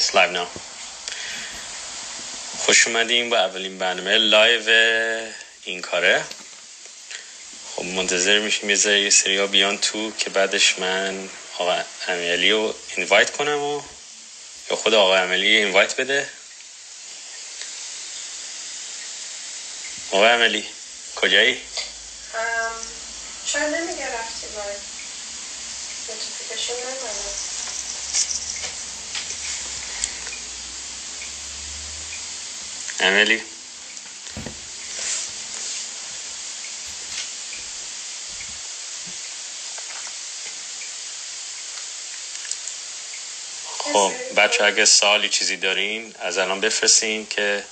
it's live now. خوش اومدیم با اولین برنامه live این کاره. خب منتظر میشیم یه سری ها بیان تو که بعدش من آقا امیلی رو invite کنم و یا خود آقا امیلی invite بده. آقا امیلی کجایی؟ شاید نمیگه رفتی live notification نمیده امیلی خب بچه اگه سوالی چیزی دارین از الان بفرستین که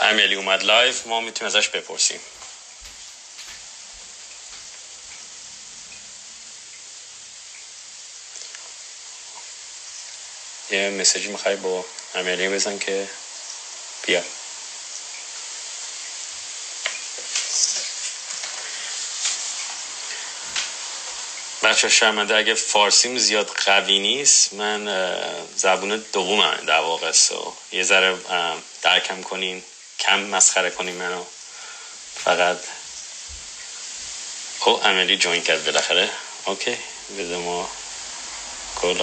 امیلی اومد live ما می‌تونیم ازش بپرسیم. یه مسیجی می‌خوای با امیلی بزن که بیا بچه شرمنده اگه فارسیم زیاد قوی نیست من زبون دومم در واقع. سو یه ذره درکم کنین کم مسخره کنین منو. فقط او امیلی جوین کرد بالاخره. اوکی بده ما گو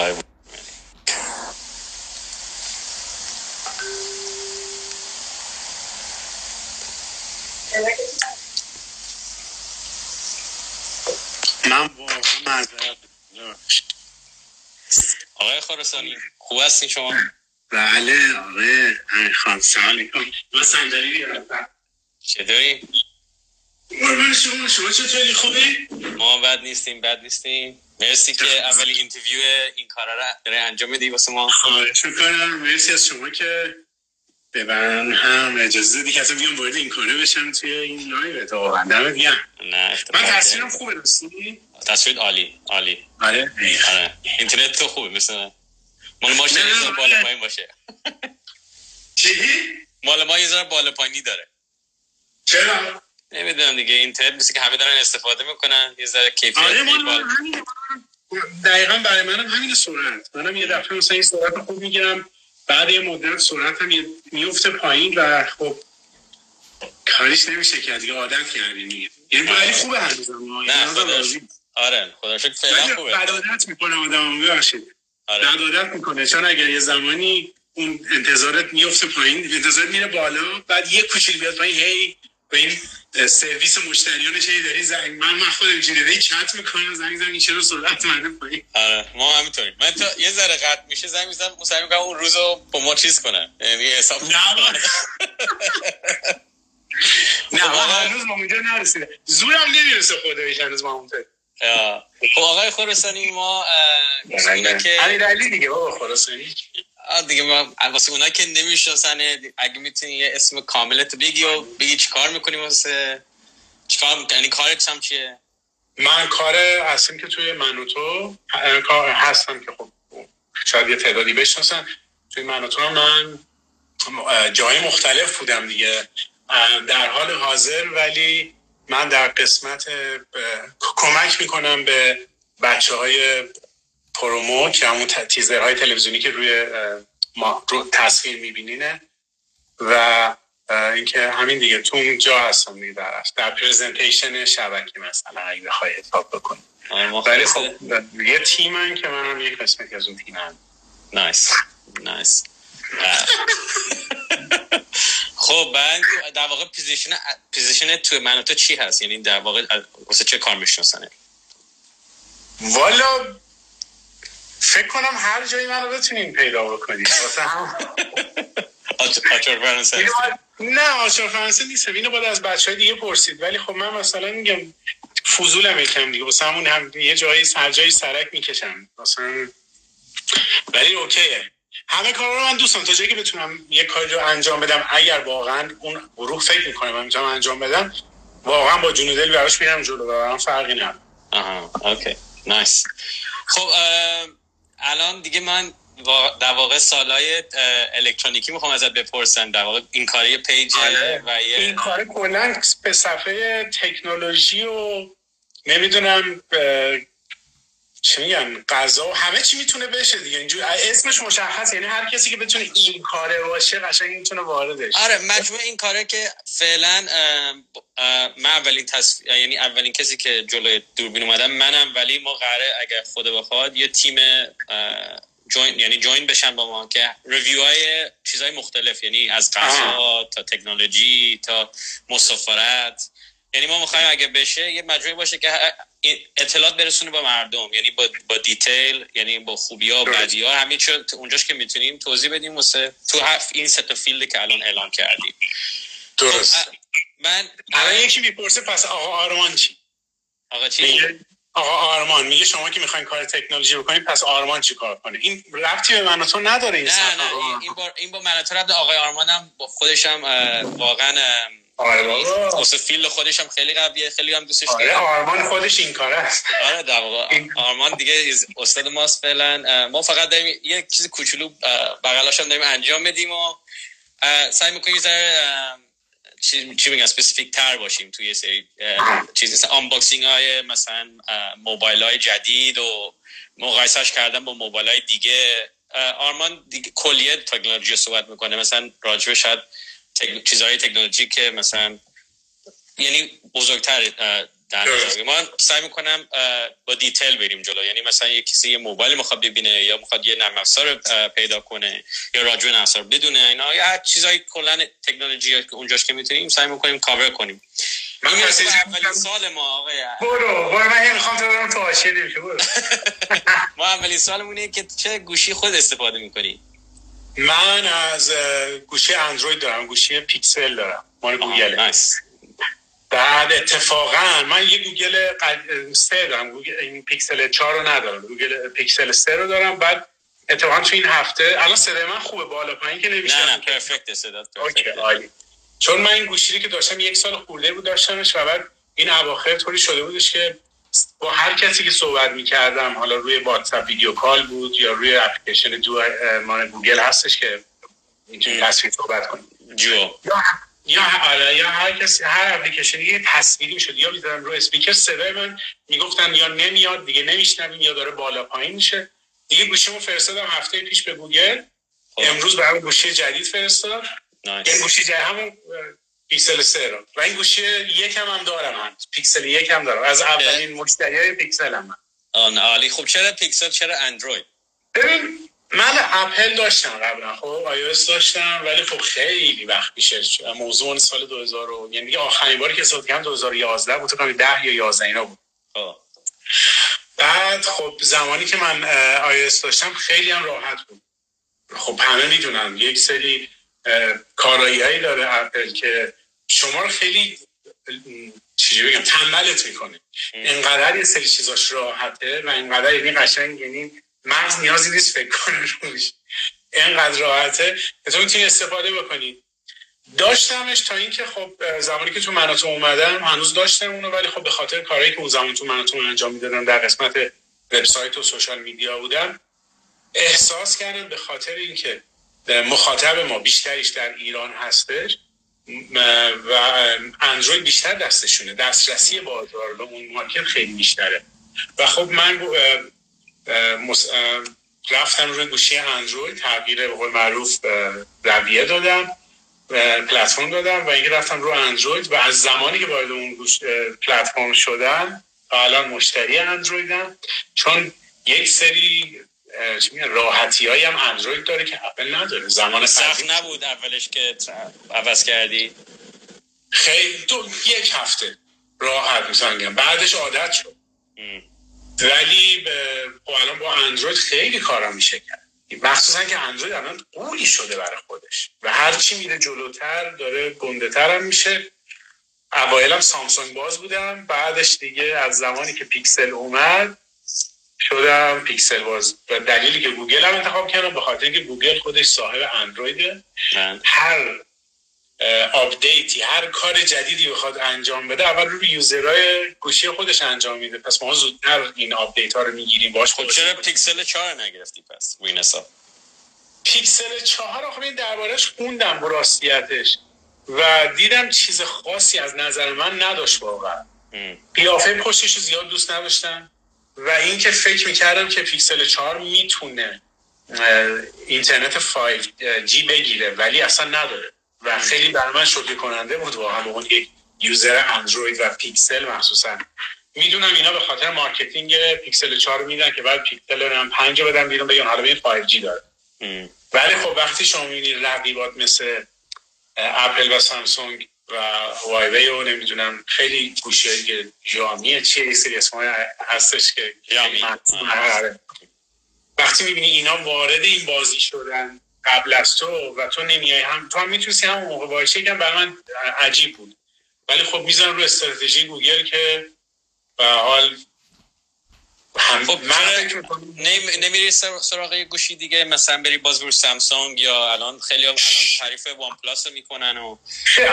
من واقعا معذرت آقای خراسانی خوب هستین شما؟ بله آقای امیر خان سلام علیکم. من صندلی بیارم. چطوری؟ قربان شما شما چطوری خوبی؟ ما بد نیستیم بد نیستیم. مرسی که اولی interview این کارا رو داره انجام میدی واسه ما. خواهش می‌کنم. مرسی از شما که به من هم اجازه دادی. که اصلا بیام وارد این کاره بشم توی این live. تا دمت گرم. نه من تصویرم خوبه راستی؟ تصویر عالی عالی. آره. آره. اینترنت تو خوبه مثل مال ما یه بالا. پایین باشه. چی؟ مال ما یه ذره بالا پایینی داره. چرا؟ نمی‌دونم دیگه اینترنت مثل که همه دارن استفاده می‌کنن یه ذره کیفیت آره من همین دقیقا برای منم همین سرعت. منم یه دفعه مثلا این سرعت خوب می‌گیرم بعد یه مدت سرعت هم میفته پایین و خب کاریش نمیشه که دیگه عادت کردیم یعنی ولی خوبه هنوزم ها. نه آره خدا شکر فعلا خوبه. بدادت می‌کنه آدم ببخشید. آره. بدادت می‌کنه. چون اگر یه زمانی اون انتظارت میفته پایین انتظارت میره بالا بعد یه کوچیل بیاد پایین هی به این سرویس مشتریانش هی داری؟ زنگ من من خودم هی چت می‌کنم زنگ زنگ این چرا سرعت منه پایین. آره ما همینطوریم. من تا یه ذره قطع میشه زنگ می‌زنم سعی می‌کنم اون روزو با ما چیز کنم یعنی حساب نه من- نه من واقعا؟ هنوز ما اونجا نرسیده زورم نمی‌رسه خداییش هنوز ما اونجا. خب آقای خراسانی ما که امیر علی دیگه بابا خراسانی. دیگه ما واسه اونا که نمی‌شناسن اگه می‌تونی یه اسم کاملت بگی و بگی چیکار می‌کنی واسه چیکار می‌کنی؟ یعنی کارت هم چیه؟ من کار هستیم که توی منوتو کار هستم که خب شاید یه تعدادی بشناسن. توی منوتو من جای مختلف بودم دیگه. در حال حاضر ولی من در قسمت اه، کمک می‌کنم به بچه های پرومو که همون ت- تیزرهای تلویزیونی که روی ما رو تصویر میبینینه و اینکه همین دیگه تو اونجا هستم دیگه در, در پرزنتیشن شبکه مثلا اگه بخوای حساب بکنی. آره ولی خب یه تیمن که من هم یک قسمتی از اون تیمم نایس نایس خب بعد در واقع position position تو من تو چی هست؟ یعنی در واقع واسه چه کار میشناسنه والا فکر کنم هر جایی منو بتونین پیدا بکنید واسه هم آچار فرانسه نه آچار فرانسه نیستم اینو باید از بچه های دیگه پرسید. ولی خب من مثلا میگم فضولم یکم دیگه. واسه همون هم یه جایی هر جایی سرک می‌کشم. مثلا ولی okay ـه. همه کارا رو من دوستم. تا جایی که بتونم یه کاری رو انجام بدم اگر واقعا اون گروه فکر می‌کنه من می‌تونم انجام بدم واقعا با جون دل براش میرم جلو و برام فرقی نداره. آها okay. nice خب الان دیگه من در واقع سوالای الکترونیکی می‌خوام ازت بپرسم. در واقع این کار یه page و یه این کار کلا به صفحه تکنولوژی و نمی‌دونم چی میگن غذا و همه چی می‌تونه بشه دیگه. اینجور اسمش مشخص یعنی هر کسی که بتونه این کاره باشه قشنگ می‌تونه واردش. آره مجموع این کاره که فعلا من اولین تصف... یعنی اولین کسی که جلوی دوربین اومدم منم. ولی ما قراره اگر خدا بخواد یه تیم جوین یعنی جوین بشن با ما که ریویو های چیزهای مختلف. یعنی از غذا تا تکنولوژی تا مسافرت. یعنی ما می‌خوایم اگه بشه یه مجموعه باشه که اطلاعات برسونه با مردم یعنی با, با detail یعنی با خوبی ها بدی ها همین اونجاش که می‌تونیم توضیح بدیم واسه تو این سه field که الان اعلام کردیم. درست. خب، من الان یکی می‌پرسه پس آقا آرمان چی؟ آقا چی؟ آقا آرمان میگه شما که می‌خواین کار تکنولوژی بکنید پس آرمان چی کار کنه؟ این ربطی به من تو نداره این نه نه این بار این با من تو آقای آرمان هم با خودشم واقعا آره بابا field خودش هم خیلی قویه خیلی هم دوستش آره آرمان خودش این کاره است آره در واقع آرمان دیگه استاد ماست فعلا. ما فقط داریم یه چیز کوچولو بغلاش هم داریم انجام بدیم و سعی می‌کنیم یه چی, چی میگن specific تر باشیم توی سری چیز. مثل unboxing های مثلا موبایل های جدید و مقایسش کردن با موبایل های دیگه آرمان دیگه کلیه تکنولوژی صحبت می‌کنه. مثلا راجبه شاید چیزهای تکنولوژی که مثلا یعنی بزرگتر در ما سعی می‌کنم با دیتیل بریم جلو. یعنی مثلا یه کسی یه موبایل می‌خواد ببینه یا می‌خواد یه نرم افزار پیدا کنه یا راجع نرم افزار بدونه اینا یا هر چیزای کلا تکنولوژی که اونجاش که می‌تونیم سعی می‌کنیم کاور کنیم. من اولین سال ما آقای برو برو من می‌خوام تو برم تو برو. ما اولین سالمونه که چه گوشی خود استفاده می‌کنی؟ من از گوشی اندروید دارم گوشی پیکسل دارم مال گوگل بعد اتفاقا من یه گوگل قد... سه دارم گوگل این پیکسل 4 رو ندارم گوگل پیکسل 3 رو دارم. بعد اتفاقا تو این هفته الان صدای من خوبه بالا پایین که نمیشه نه نه perfect عالی. چون من این گوشی که داشتم یک سال خورده بود داشتمش و بعد این اواخر طوری شده بودش که با هر کسی که صحبت می‌کردم حالا روی واتساپ video call بود یا روی application Duo مال گوگل هستش که اینجوری تصویر صحبت کنیم جو یا آره یا هر کسی هر اپلیکیشنی یه تصویری شد یا می‌ذارم رو اسپیکر صدای من می‌گفتن یا نمیاد دیگه نمیشنویم یا داره بالا پایین میشه. دیگه گوشیمو فرستادم هفته پیش به گوگل. خب. امروز برام گوشی جدید فرستاد. این گوشی جدید همون پیکسل سه رو. و این گوشی یکم هم دارم من پیکسل یکم دارم. از اولین مشتری پیکسل هم. من عالی. خب چرا پیکسل چرا اندروید؟ ببین من اپل داشتم قبلا. خب آی‌فون داشتم ولی خب خیلی وقت پیشه موضوع سال 2000 رو یعنی دیگه آخرین باری که استفاده کردم 2011 بود. تا 10 یا 11 اینا بود. خب. بعد خب زمانی که من آی‌فون داشتم خیلی هم راحت بود. خب همه می‌دونن. یک سری کارایی داره اپل که شما رو خیلی چیزی بگم تنبلت می‌کنه. اینقدر یه سری چیزاش راحته و اینقدر یعنی قشنگ یعنی مغز نیازی نیست فکر کنه روش. اینقدر راحته. که تو می‌تونی استفاده بکنی. داشتمش تا اینکه خب زمانی که تو مناطق اومدم هنوز داشتم اونو ولی خب به خاطر کارهایی که اون زمان تو مناطق انجام می‌دادم در قسمت وبسایت و سوشال میدیا بودم احساس کردم به خاطر اینکه مخاطب ما بیشتریش در ایران هستش. و اندروید بیشتر دستشونه. دسترسی بازار به اون مارکت خیلی بیشتره. و خب من رفتم روی گوشی اندروید تغییر به قول معروف رویه دادم پلتفرم دادم و اینکه رفتم رو اندروید و از زمانی که وارد اون گوش پلتفرم شدن الان مشتری اندرویدم. چون یک سری راحتی های هم اندروید داره که اپل نداره. زمان سخت نبود اولش که عوض کردی؟ خیلی تو یک هفته راحت مثلا بعدش عادت شد. ولی خب الان با اندروید خیلی کارا میشه کرد. مخصوصا که اندروید الان قولی شده برای خودش. و هرچی میره جلوتر داره گنده تر هم میشه. اوایل هم سامسونگ باز بودم. بعدش دیگه از زمانی که پیکسل اومد شدم پیکسل باز و دلیلی که گوگل هم انتخاب کردم به خاطر که گوگل خودش صاحب اندرویده. هر update ی هر کار جدیدی بخواد انجام بده اول روی user های گوشی خودش انجام میده. پس ما زودتر این update ها رو می‌گیریم باشه خب چرا پیکسل 4 نگرفتی پس وینسا؟ پیکسل 4 آخه دربارش خوندم راستیتش و دیدم چیز خاصی از نظر من نداشت واقعا. قیافه پشتش زیاد دوست نداشتم. و اینکه فکر می‌کردم که پیکسل 4 می‌تونه اینترنت 5G بگیره ولی اصلا نداره. و خیلی برا من شوکه کننده بود واقعا به عنوان یک user اندروید و پیکسل مخصوصا. می‌دونم اینا به خاطر marketing پیکسل 4 میدن که بعد پیکسل 5 رو بدن بیرون بگن حالا ببین 5G داره. ولی خب وقتی شما می‌بینید رقیبات مثل اپل و سامسونگ و هوایوی و نمی‌دونم خیلی گوشی که جامیه چیه یه سری اسمای هستش که وقتی می‌بینی اینا وارد این بازی شدن قبل از تو و تو نمیای هم تو هم می‌تونستی هم موقع باشه یکم برای من عجیب بود. ولی خب میزن رو استراتژی گوگل که به حال هم خب من نمیری سراغ گوشی دیگه مثلا بری باز رو سامسونگ یا الان خیلی الان تعریف وان پلاس می‌کنن و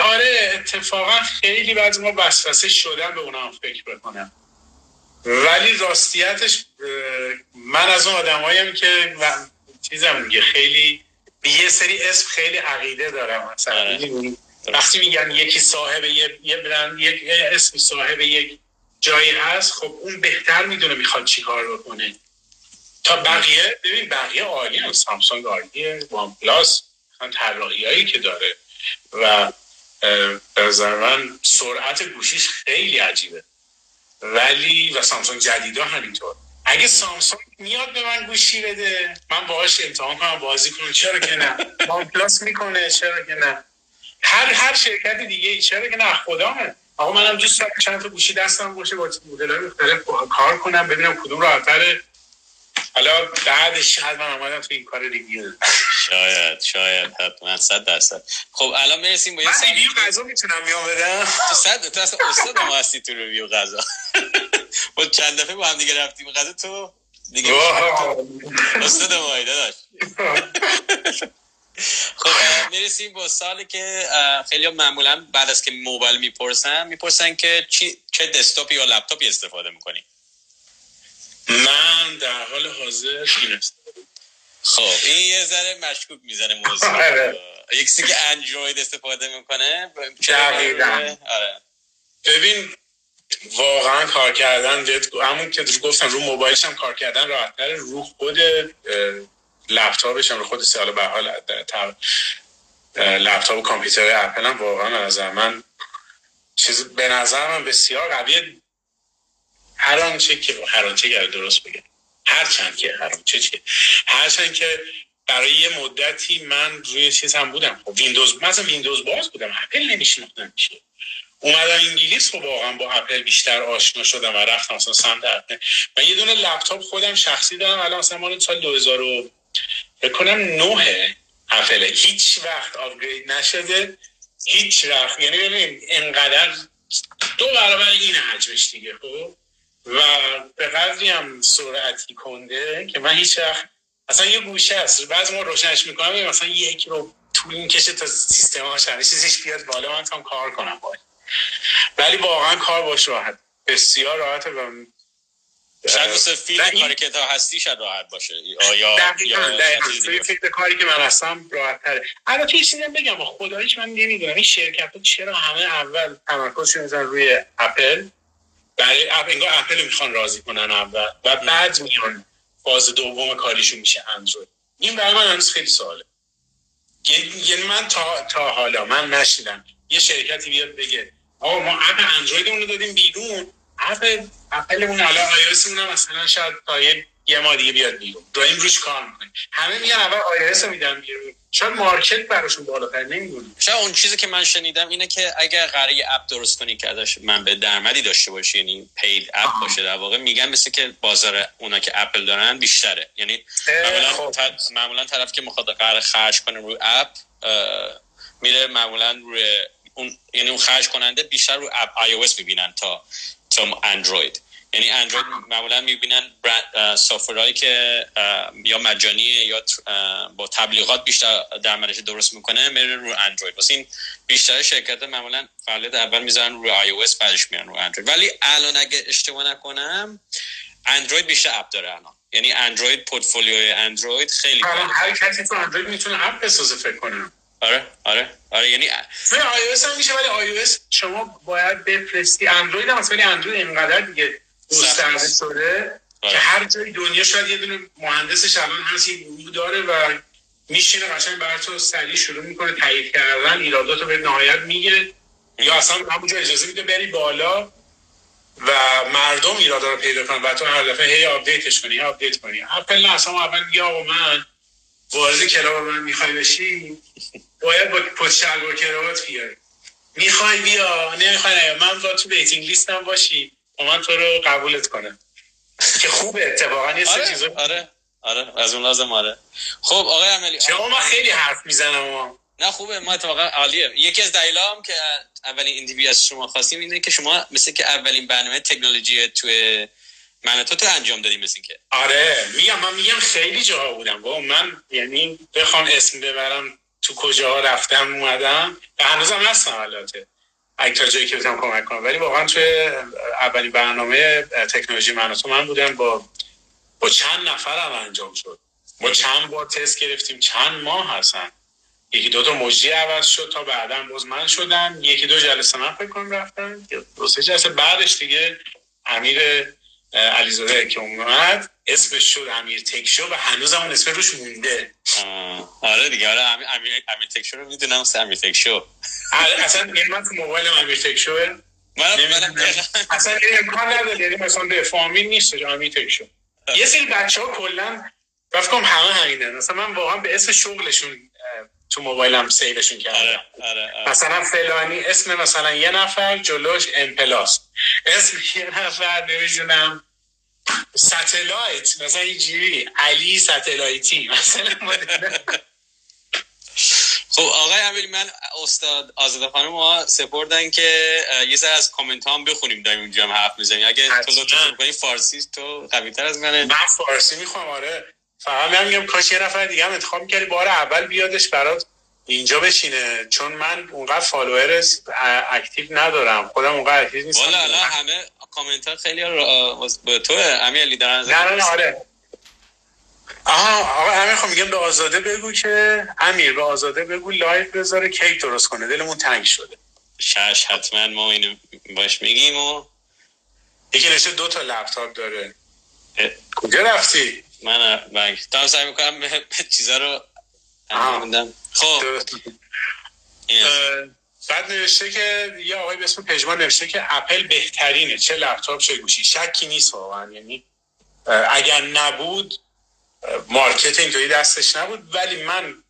آره اتفاقا خیلی بعضی ما وسوسه شدن به اونها فکر بکنم. ولی راستیتش من از اون آدماییم که چیزم میگه خیلی به یه سری اسم خیلی عقیده دارم مثلا. آره. وقتی میگن یکی صاحب یه یه برند یک اسم صاحب یک جایی هست خب اون بهتر می‌دونه می‌خواد چی کار بکنه. تا بقیه ببین بقیه عالی هم سامسونگ عالیه وان پلاس طراحی هایی که داره. و به من سرعت گوشیش خیلی عجیبه. ولی و سامسونگ جدیدا همینطور. اگه سامسونگ میاد به من گوشی بده من باهاش امتحان کنم بازی کنم. چرا که نه؟ وان پلاس می‌کنه چرا که نه؟ هر هر شرکت دیگه چرا که نه؟ خدامه. آقا منم دوست دارم چند تا گوشی دستم باشه با مدل مختلف کار کنم ببینم کدوم راحت‌تره حالا بعدش من آمدم تو این کار review شاید شاید حتما صد درصد. خب الان می‌رسیم با یه من review غذا می‌تونم میام بدم. تو صد تو اصلا استاد ما هستی تو review غذا. با چند دفعه با هم دیگه رفتیم. غذا تو؟ دیگه استاد ما داشت خب می‌رسیم با سالی که خیلی معمولا بعد از که موبایل می‌پرسن می‌پرسن که چه دسکتاپی یا لپتاپی استفاده می‌کنی؟ من در حال حاضر این خب این یه ذره مشکوک می‌زنه موضوع. آره. یکسی که اندروید استفاده می‌کنه آره. ببین واقعا کار کردن همون که گفتم رو موبایلش هم کار کردن راحتتر رو خود لپتاپش هم خود سال به حال لپتاپ و کامپیوتر اپل هم واقعا از من چیز به نظر من بسیار قویه. هر آنچه که هر آنچه که درست بگم. هر چند که هر آنچه چه هر چند که برای یه مدتی من روی چیز هم بودم. خب ویندوز مثلا ویندوز باز بودم. اپل نمیشناختم میشه اومدم انگلیس رو واقعا با اپل بیشتر آشنا شدم و رفتم مثلا سمت اپل. من یه دونه لپتاپ خودم شخصی دارم. الان مثلا مال سال 2000 بکنم نه اپل هیچ وقت آپگرید نشده هیچ وقت یعنی ببین انقدر دو برابر این حجمش دیگه خب؟ و به قدری هم سرعتی کنده که من هیچ وقت اصلا یه گوشه هست بعض ما روشنش می‌کنم مثلا یک رو طول می‌کشه تا سیستم هاش چیزش بیاد بالا من هم کار کنم باید ولی واقعا کار باش راحت. بسیار راحته و شاید مثل فیلم کاری که تا هستی شاید راحت باشه. آیا دقیقا فکر کاری که من هستم راحت تره البته یه بگم خداییش من نمی‌دونم این شرکت ها چرا همه اول تمرکز میزن روی اپل؟ برای اپ انگار اپل می‌خوان راضی کنن اول و بعد میان فاز دوم کاریشون میشه اندروید. این برای من هنوز خیلی سواله. یعنی من تا, تا حالا من نشنیدم. یه شرکتی بیاد بگه آقا ما app اندرویدمون رو دادیم بیرون app اپلمون حالا آی‌فون هم مثلا شاید تا یه ماه دیگه بیاد بیرون. داریم روش کار می‌کنیم. همه میگن اول آی‌فون رو میدن بیرون. شاید market براشون بالاتر نمی‌دونم شاید اون چیزی که من شنیدم اینه که اگر قراره app درست کنی که ازش من یه درآمدی داشته باشی یعنی paid app باشه در واقع میگن مثل اینکه بازار اونا که اپل دارن بیشتره. یعنی معمولا خب. معمولا طرف که می‌خواد قرار خرج کنه روی اپ میره معمولا روی اون یعنی اون خرج کننده بیشتر رو اپ آی او می‌بینن تا تا اندروید. یعنی اندروید معمولا می‌بینن software هایی که یا مجانیه یا با تبلیغات بیشتر درآمدش درست می‌کنه میره رو اندروید. واسه این بیشتر شرکت معمولا فعالیت اول می‌ذارن رو iOS بعدش میان رو اندروید. ولی الان اگه اشتباه نکنم اندروید بیشتر اپ داره الان. یعنی اندروید پورتفولیوی اندروید خیلی هر کسی تو اندروید می‌تونه اپ بسازه فکر کنم. آره آره. آره یعنی آی او هم میشه ولی آی او شما باید بفرستی. اندروید هم ولی اندروید اینقدر دیگه گسترده شده که هر جای دنیا شاید یه دونه مهندسش الان هست یه گروه داره و میشینه قشنگ برای تو سریع شروع می‌کنه تایید کردن ایرادات رو به نهایت میگه یا اصلا همونجا اجازه میده بری بالا و مردم ایرادا رو پیدا کنن و تو هر دفعه هی آپدیتش کنی آپدیت کنی. اپل نه اصلا اول میگه آقا من وارد club من می‌خوای بشی؟ باید با کت شلوار کراوات بیای می‌خوای بیا نمی‌خوای نه من با تو waiting list م باشی و من تو رو قبولت کنم. که خوبه اتفاقا یه آره چیزا آره آره از اون لازم آره. خب آقای عملی چه من خیلی حرف می‌زنم اما نه خوبه ما اتفاقا عالیه. یکی از دلایل هم که اولین interview از شما خواستیم اینه که شما مثل که اولین برنامه تکنولوژی توی مناطق تو انجام دادیم مثل که آره میگم من میگم خیلی جاها بودم. با من یعنی بخوام اسم ببرم تو کجاها رفتم اومدم. به هنوزم هستم البته. اگه تا جایی که بتونم کمک کنم. ولی واقعا توی اولین برنامه تکنولوژی من و تو من بودم با با چند نفرم انجام شد. با چند بار تست گرفتیم. چند ماه هستن. یکی دو تا مجری عوض شد تا بعدا باز من شدم. یکی دو جلسه من فکر کنم رفتم دو سه جلسه بعدش دیگه امیر علیزاده که اومد اسمش شد امیر تکشو و هنوز همون اسم روش مونده. آره دیگه آره امیر امیر امیر تکشو رو می‌دونم سه امیر تکشو. ال- اصلا من تو موبایل امیر تکشوه. دقیقاً اصلا این امکان نداره یعنی مثلا به فامیل نیست امیر تکشو. یه سری بچه ها کلا فکر کنم همه همینه مثلا من واقعا به اسم شغلشون تو موبایلم save شون کردم. آره آره آره. مثلا فلانی اسم مثلا یه نفر جلوش امپلاس اسم یه نفر نمی‌دونم. satellite مثلا اینجوری علی satellite ی مثلا. خب آقای امیری من استاد آزاده خانم ما سپردن که یه سر از کامنت هم بخونیم داریم اینجا هم حرف می‌زنیم. اگه تو. لطف کنی فارسی تو قوی تر از منه. من فارسی می‌خوام آره. فقط من میگم کاش یه نفر دیگه هم انتخاب می‌کردی بار اول بیادش برات. اینجا بشینه چون من اونقدر follower active ندارم. خودم اونقدر active نیستم. والا الان همه کامنت ها خیلی ها به تو امیر علی دارن نه نه نه آره. آها آقا امیر خب میگم به آزاده بگو که امیر به آزاده بگو live بذاره کیک درست کنه. دلمون تنگ شده. شش حتما ما اینو باش میگیم و یکی نشه دو تا لپتاپ داره. کجا رفتی؟ من بنگ دارم سعی می‌کنم به چیزا رو خب. بعد نوشته که یه آقای به اسم پژمان نوشته که اپل بهترینه. چه لپتاپ چه گوشی. شکی نیست واقعا. یعنی اگر نبود مارکت اینطوری دستش نبود. ولی من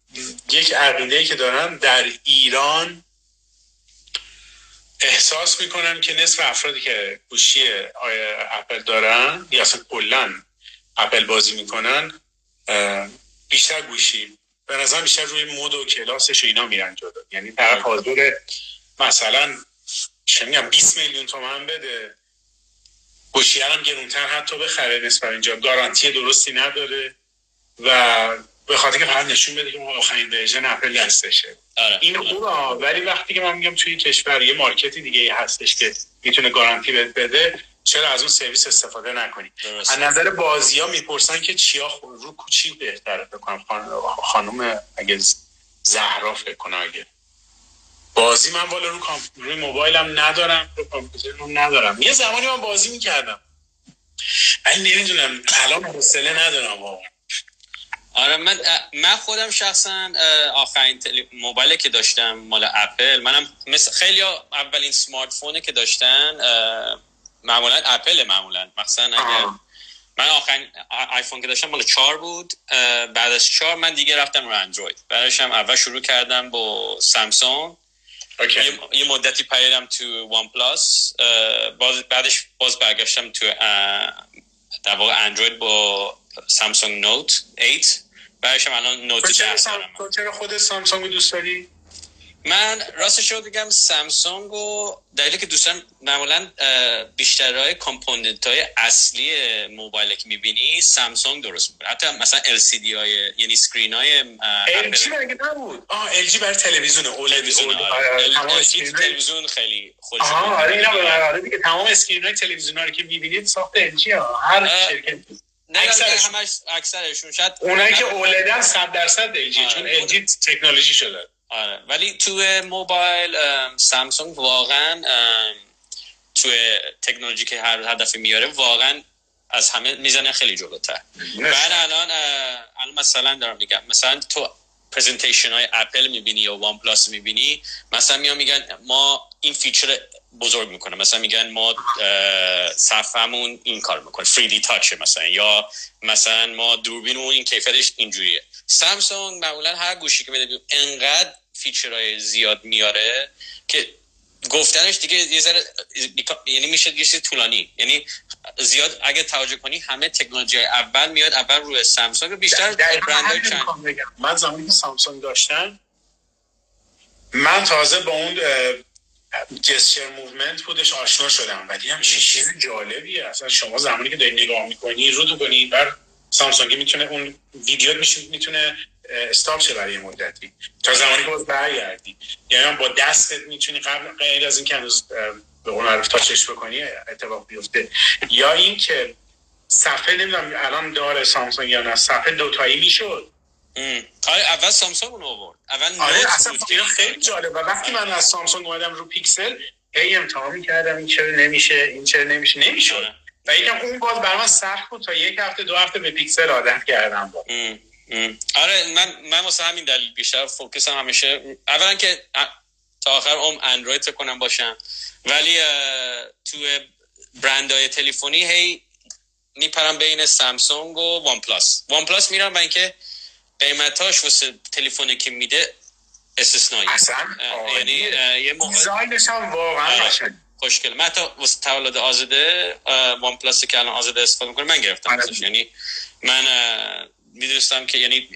یک عقیده که دارم در ایران احساس می‌کنم که نصف افرادی که گوشی اپل دارن یا اصلا کلا اپل بازی می‌کنن بیشتر گوشی. به نظر بیشتر روی مود و کلاسش و اینا میرن جلو. یعنی طرف حاضر مثلا چه میگم 20 میلیون تومن بده. گوشی هم گرونتر حتی بخره نسبت اینجا. گارانتی درستی نداره و به خاطر که فقط نشون بده که آخرین version اپل هستشه. آره. این خوبه ولی وقتی که من میگم توی کشور یه market ی دیگه هستش که می‌تونه گارانتی بهت بده چرا از اون سرویس استفاده نکنی؟ درست. از نظر بازی ها می‌پرسن که چیا رو چی بهتره؟ فکر کنم خان- خانم اگه زهرا فکر کنم اگه. بازی من والا رو کام... روی موبایلم ندارم رو کامپیوترم ندارم. یه زمانی من بازی می‌کردم. ولی نمی‌دونم الان حوصله ندارم واقعا. آره من من خودم شخصا آخرین تلی... موبایلی که داشتم مال اپل منم مثل خیلی اولین سمارت فونه که داشتن معمولا اپل معمولا مثلا اگر. من آخرین آیفون که داشتم مال چهار بود بعد از چهار من دیگه رفتم رو اندروید هم اول شروع کردم با سامسونگ. یه, مدتی پریدم تو وان پلاس باز بعدش باز برگشتم تو در واقع اندروید با سامسونگ نوت 8 بعدش هم الان نوت چرا 10 سام- دارم. تو چرا خودت سامسونگ دوست داری؟ من راستش رو بگم سامسونگ و دلیلی که دوستم معمولا اه، بیشترهای component های اصلی موبایل که می‌بینی سامسونگ درست می‌کنه حتی مثلا LCD های یعنی screen های LG مگه نبود آه LG برای تلویزیون تلویزیون. آره. آره، screen تلویزیون خیلی خوش آها آره اینا آره دیگه تمام screen های تلویزیون رو که می‌بینید ساخت LG ها هر شرکت اکثرشون. همش اکثرشون شاید اونایی که OLED ان 100 درصد LG آره. چون LG تکنولوژی شده آره. ولی تو موبایل ام، سامسونگ واقعا تو تکنولوژی که هر دفعه میاره واقعا از همه می‌زنه خیلی جلوتر. بعد الان الان مثلا دارم میگم مثلا تو presentation های اپل می‌بینی یا وان پلاس می‌بینی مثلا میان میگن ما این feature بزرگ می‌کنه. مثلا میگن ما صفحمون این کار می‌کنه. 3D touch مثلا یا مثلا ما دوربینمون این کیفیتش اینجوریه. سامسونگ معمولا هر گوشی که بده انقدر feature های زیاد میاره که گفتنش دیگه یه ذره یعنی میشه یه طولانی. یعنی زیاد اگه توجه کنی همه تکنولوژی اول میاد اول روی سامسونگ بیشتر برندهای چند. من زمانی که سامسونگ داشتن من تازه با اون gesture movement بودش آشنا شدم. و دیدم چه چیز جالبیه. اصلا شما زمانی که داری نگاه می‌کنی رو کنی بر سامسونگ می‌تونه اون ویدیو می‌تونه stop شه برای مدتی. تا زمانی که باز برگردی. یعنی با دستت می‌تونی قبل غیر از اینکه هنوز به اون عرف touch ش بکنی اتفاق بیفته. یا اینکه صفحه نمی‌دونم الان داره سامسونگ یا نه صفحه دوتایی می‌شد. آره اول سامسونگ اون آورد. اول آره اصلا خیلی جالب و وقتی من از سامسونگ اومدم رو پیکسل هی امتحان می‌کردم این چرا نمیشه این چرا نمیشه. نمیشه آره. و یکم اون باز برای من سخت بود تا یک هفته دو هفته به پیکسل عادت کردم با. آره من من واسه همین دلیل بیشتر focus م همیشه. اولا که تا آخر ام اندروید کنم باشم. ولی تو برندهای تلفنی هی میپرم بین سامسونگ و وان پلاس وان پلاس میرم با اینکه قیمتاش واسه تلفنی که میده استثنایی. اصلا یعنی یه موقع هم واقعا آره. خوشگل من تا واسه تولد آزاده وان پلاس که الان آزاده استفاده می‌کنه من گرفتم آره. یعنی من می‌دونستم که یعنی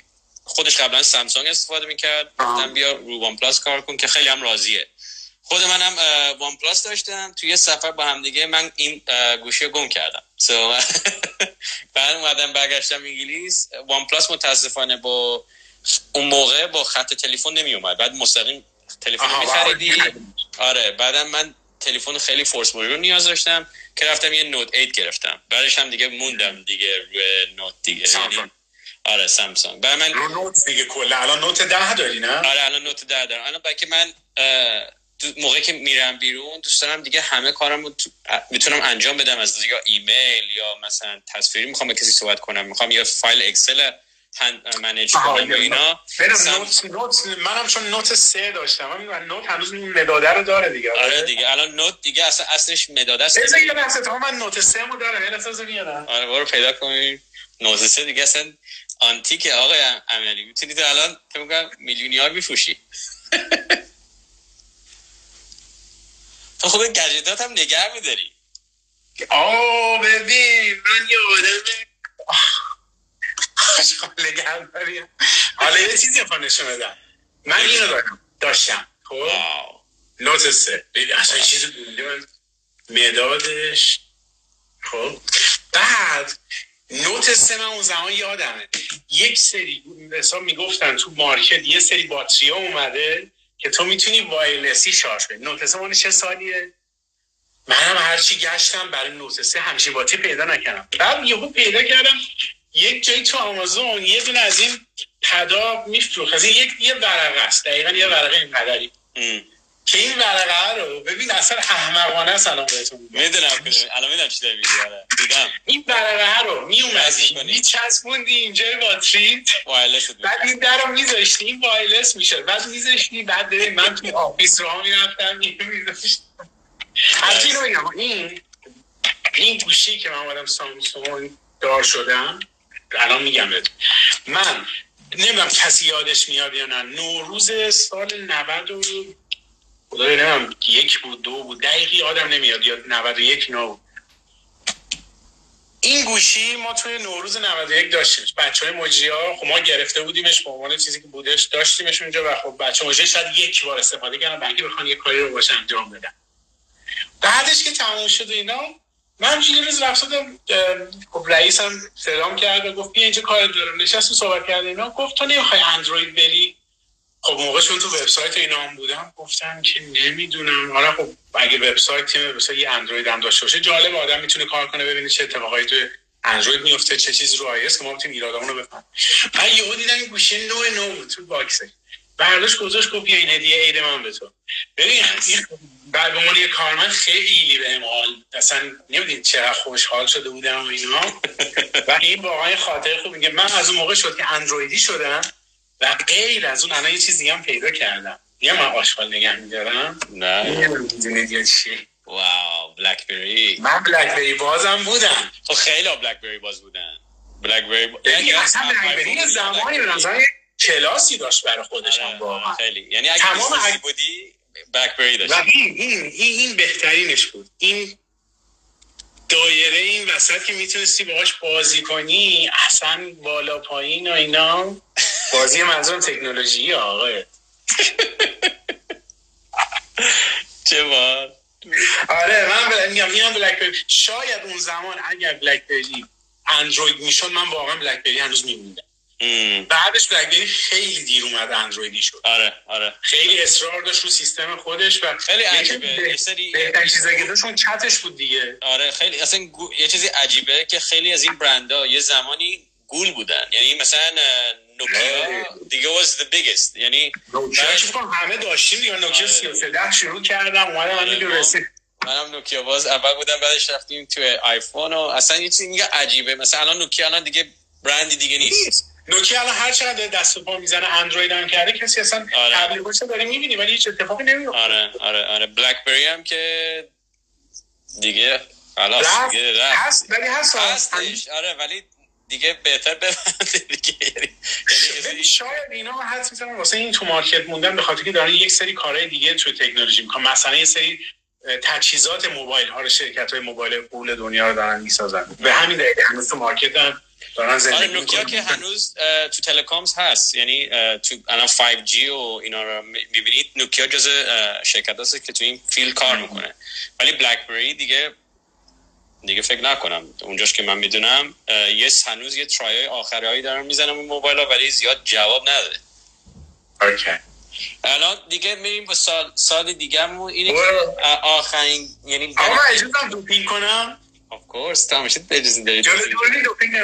خودش قبلا سامسونگ استفاده می‌کرد. گفتم بیا رو وان پلاس کار کن که خیلی هم راضیه. خود منم وان پلاس داشتم. توی یه سفر با هم دیگه من این گوشی گم کردم. So, بعد اومدم برگشتم انگلیس. OnePlus متاسفانه با اون موقع با خط تلفن نمی اومد بعد مستقیم تلفن خریدی آره بعدم من تلفن خیلی فورس رو نیاز داشتم که رفتم یه Note 8 گرفتم. بعدش هم دیگه موندم دیگه روی Note دیگه. یعنی آره سامسونگ برای من رو Note دیگه کلا. الان Note 10 داری نه؟ آره الان Note 10 دارم. الان که من موقعی که میرم بیرون دوست دارم دیگه همه کارم رو می‌تونم انجام بدم. از یا ایمیل یا مثلا تصویری می‌خوام با کسی صحبت کنم. می‌خوام یا فایل اکسل manage کنم اینا. نوت نوت منم چون نوت سه داشتم من نوت هنوز مداده رو داره دیگه. آره دیگه الان نوت دیگه اصلا اصلش مداده است. بذار یه لحظه من نوت سه مو دارم یه لحظه میارم آره برو پیدا کنیم. نوت سه دیگه اصلا آنتیک آقای امیری می‌تونی تو الان فکر کنم میلیونیار میفروشی. تو خود گجتات هم نگه میداری. آه ببین من یه آدم داریم حالا یه چیزی افا نشون بدم. من اینو دارم داشتم خب؟ نوت سه. اصلا چیز مدادش خب؟ بعد نوت سه من اون زمان یادمه. یک سری حساب می‌گفتن تو مارکت یه سری باتری اومده که تو می‌تونی وایلسی شارژ کنی. نوت سه مال چه سالیه؟ منم هرچی گشتم برای نوت سه همچین باتری پیدا نکردم. بعد یهو پیدا کردم یک جایی تو آمازون یه دونه از این پدا میفروخت. از این یک یه ورقه است. دقیقا یه ورقه این قدری که این ورقه رو ببین اصلا احمقانه است الان بهتون می‌دونم الان می‌دونم چی داری آره. دیدم. این ورقه رو میومدی میچسبوندی اینجا باتری بعد این در رو میذاشتی این wireless میشه بعد میذاشتی بعد ببین من تو office رو می‌رفتم میذاشتی. این رو بگم این این گوشی که من آمدم سامسونگ دار شدم الان میگم من نمی‌دونم کسی یادش میاد یا نه. نوروز سال 90 و خدای نمی‌دونم یک بود دو بود. دقیقی آدم نمیاد یا 91 نو این گوشی ما توی نوروز 91 داشتیم بچه های مجری ها خب ما گرفته بودیمش به عنوان چیزی که بودش داشتیمش اونجا و خب بچه مجری شاید یک بار استفاده کردن بلکه بخوان یه کاری رو باشه انجام بدن. بعدش که تموم شد اینا من یه روز رفتم خب رئیسم سلام کرد و گفت بیا اینجا کار دارم. نشست و صحبت کرد اینا گفت تو نمی‌خوای اندروید بری؟ خب موقع چون تو وبسایت اینا هم بودم گفتم که نمی‌دونم. حالا خب اگه وبسایت تیم مثلا یه اندروید هم داشته باشه جالب آدم می‌تونه کار کنه ببینه چه اتفاقایی تو اندروید میفته چه چیزی رو آیس که ما بتونیم ایرادامون رو بفهمیم. من یهو دیدم گوشی نو نو تو باکسه برداشت گذاشت گفت این هدیه عید من به تو ببین بعد به یه کارمند خیلی به حال اصلا نمی‌دید چقدر خوشحال شده بودم و اینا. و این واقعا خاطر خوب میگه من از اون موقع شد که اندرویدی شدم و غیر از اون الان یه چیز دیگه هم پیدا کردم. یه من آشغال نگه میدارم. نه چی؟ wow بلکبری من بلکبری بازم بودم. خب خیلی ها بلکبری باز بودن. بلکبری با... ببین اصلا بلکبری یه زمانی به نظر کلاسی داشت برای خودش هم آره، واقعا. خیلی. یعنی اگه تمام businessی اگ- بودی بلکبری و داشتی. این این این, این بهترینش بود. این دایره این وسط که می‌تونستی باهاش بازی کنی اصلا بالا پایین و اینا. بازی منظورم تکنولوژی آقای چه آره من. میگم اینم بلکبری شاید اون زمان اگر بلکبری اندروید می‌شد من واقعا بلکبری هنوز میموندم. بعدش بلکبری خیلی دیر اومد اندرویدی شد. آره آره. خیلی اصرار داشت رو سیستم خودش و خیلی عجیبه. سری- بهترین چیزایی که داشت اون چتش بود دیگه. آره خیلی اصلا گو- یه چیزی عجیبه که خیلی از این برندها یه زمانی گول بودن. یعنی مثلا نوکیا خیلی. دیگه was the biggest. یعنی نوکیا همه داشتیم دیگه. نوکیا آره. 3310 شروع کردم اومدم آره، که ما- رسید منم نوکیا باز اول بودم بعدش رفتیم تو آیفون و اصلا یه چیزی میگه عجیبه. مثلا الان نوکیا الان دیگه برندی دیگه نیست. نوکیا الان هر چقدر دست و پا می‌زنه اندروید هم کرده کسی اصلا آره. تبلیغاتش داره می‌بینی ولی هیچ اتفاقی نمیفته آره آره آره. بلکبری هم که دیگه خلاص رفت دیگه رفت. هست ولی هست. هستش آره ولی دیگه بهتر ببنده دیگه. یعنی یعنی شاید اینا حدس می‌زنم واسه این تو market موندن به خاطر که دارن یک سری کارهای دیگه توی تکنولوژی می‌کنن. مثلا یه سری تجهیزات موبایل ها رو شرکت های موبایل پول دنیا رو دارن می‌سازن. به همین دلیل هنوز تو market هم دارن آره زندگی نوکیا می‌کنن که هنوز تو telecoms هست. یعنی تو الان 5G و اینا رو می‌بینید نوکیا جز شرکت هست که تو این field کار می‌کنه. ولی بلکبری دیگه دیگه فکر نکنم. اونجاش که من می‌دونم یه هنوز یه try آخری هایی دارن می‌زنم اون موبایل ها ولی زیاد جواب نداده. okay. الان دیگه میریم با سال, سال دیگه اینه. که آخرین یعنی آقا دارم دوپینگ کنم؟ Of course تو همیشه اجازه داری جلو دوری دوپینگ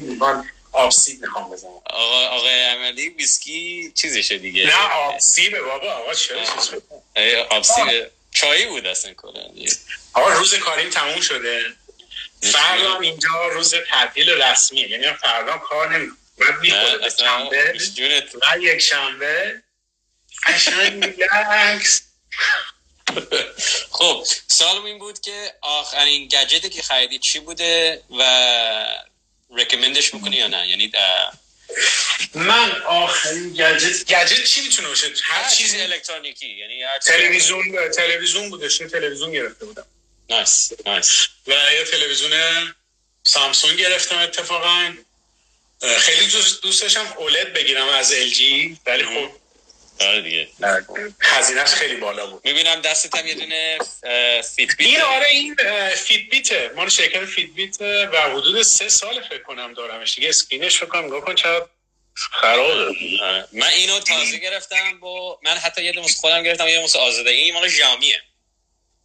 لیوان آب‌سیب می‌خوام بزنم. آقا آقای امیری ویسکی چیزشه دیگه. نه آبسیبه بابا آقا چرا چیز شد؟ ای، آبسی چایی بود اصلا کلا. آقا روز کاریم تموم شده. فردا هم اینجا روز تعطیل رسمیه یعنی فردا کار نمی‌کنم بعد می‌خوره شنبه. جونت. و یک شنبه. قشنگ ریلکس. خب سالم این بود که آخرین گجتی که خریدی چی بوده و رکمندش می‌کنی یا نه؟ یعنی من آخرین gadget gadget چی می‌تونه باشه؟ هر چیز الکترونیکی یعنی هر تلویزیون تلویزیون بودش یه تلویزیون گرفته بودم. nice nice. و یه تلویزیون سامسونگ گرفتم اتفاقا. خیلی دوست داشتم OLED بگیرم از ال جی ولی خب آره دیگه. هزینهش خیلی بالا بود. می‌بینم دستت هم یه دونه اه، فیت بیت این آره این فیت بیته مال شرکت فیت بیت و حدود سه سال فکر کنم دارمش. دیگه screenش فکر کنم نگاه کن چقدر خرابه. آره. من اینو تازه گرفتم با من حتی یه دونه خودم گرفتم یه دونه آزاده. این مال ژامیه.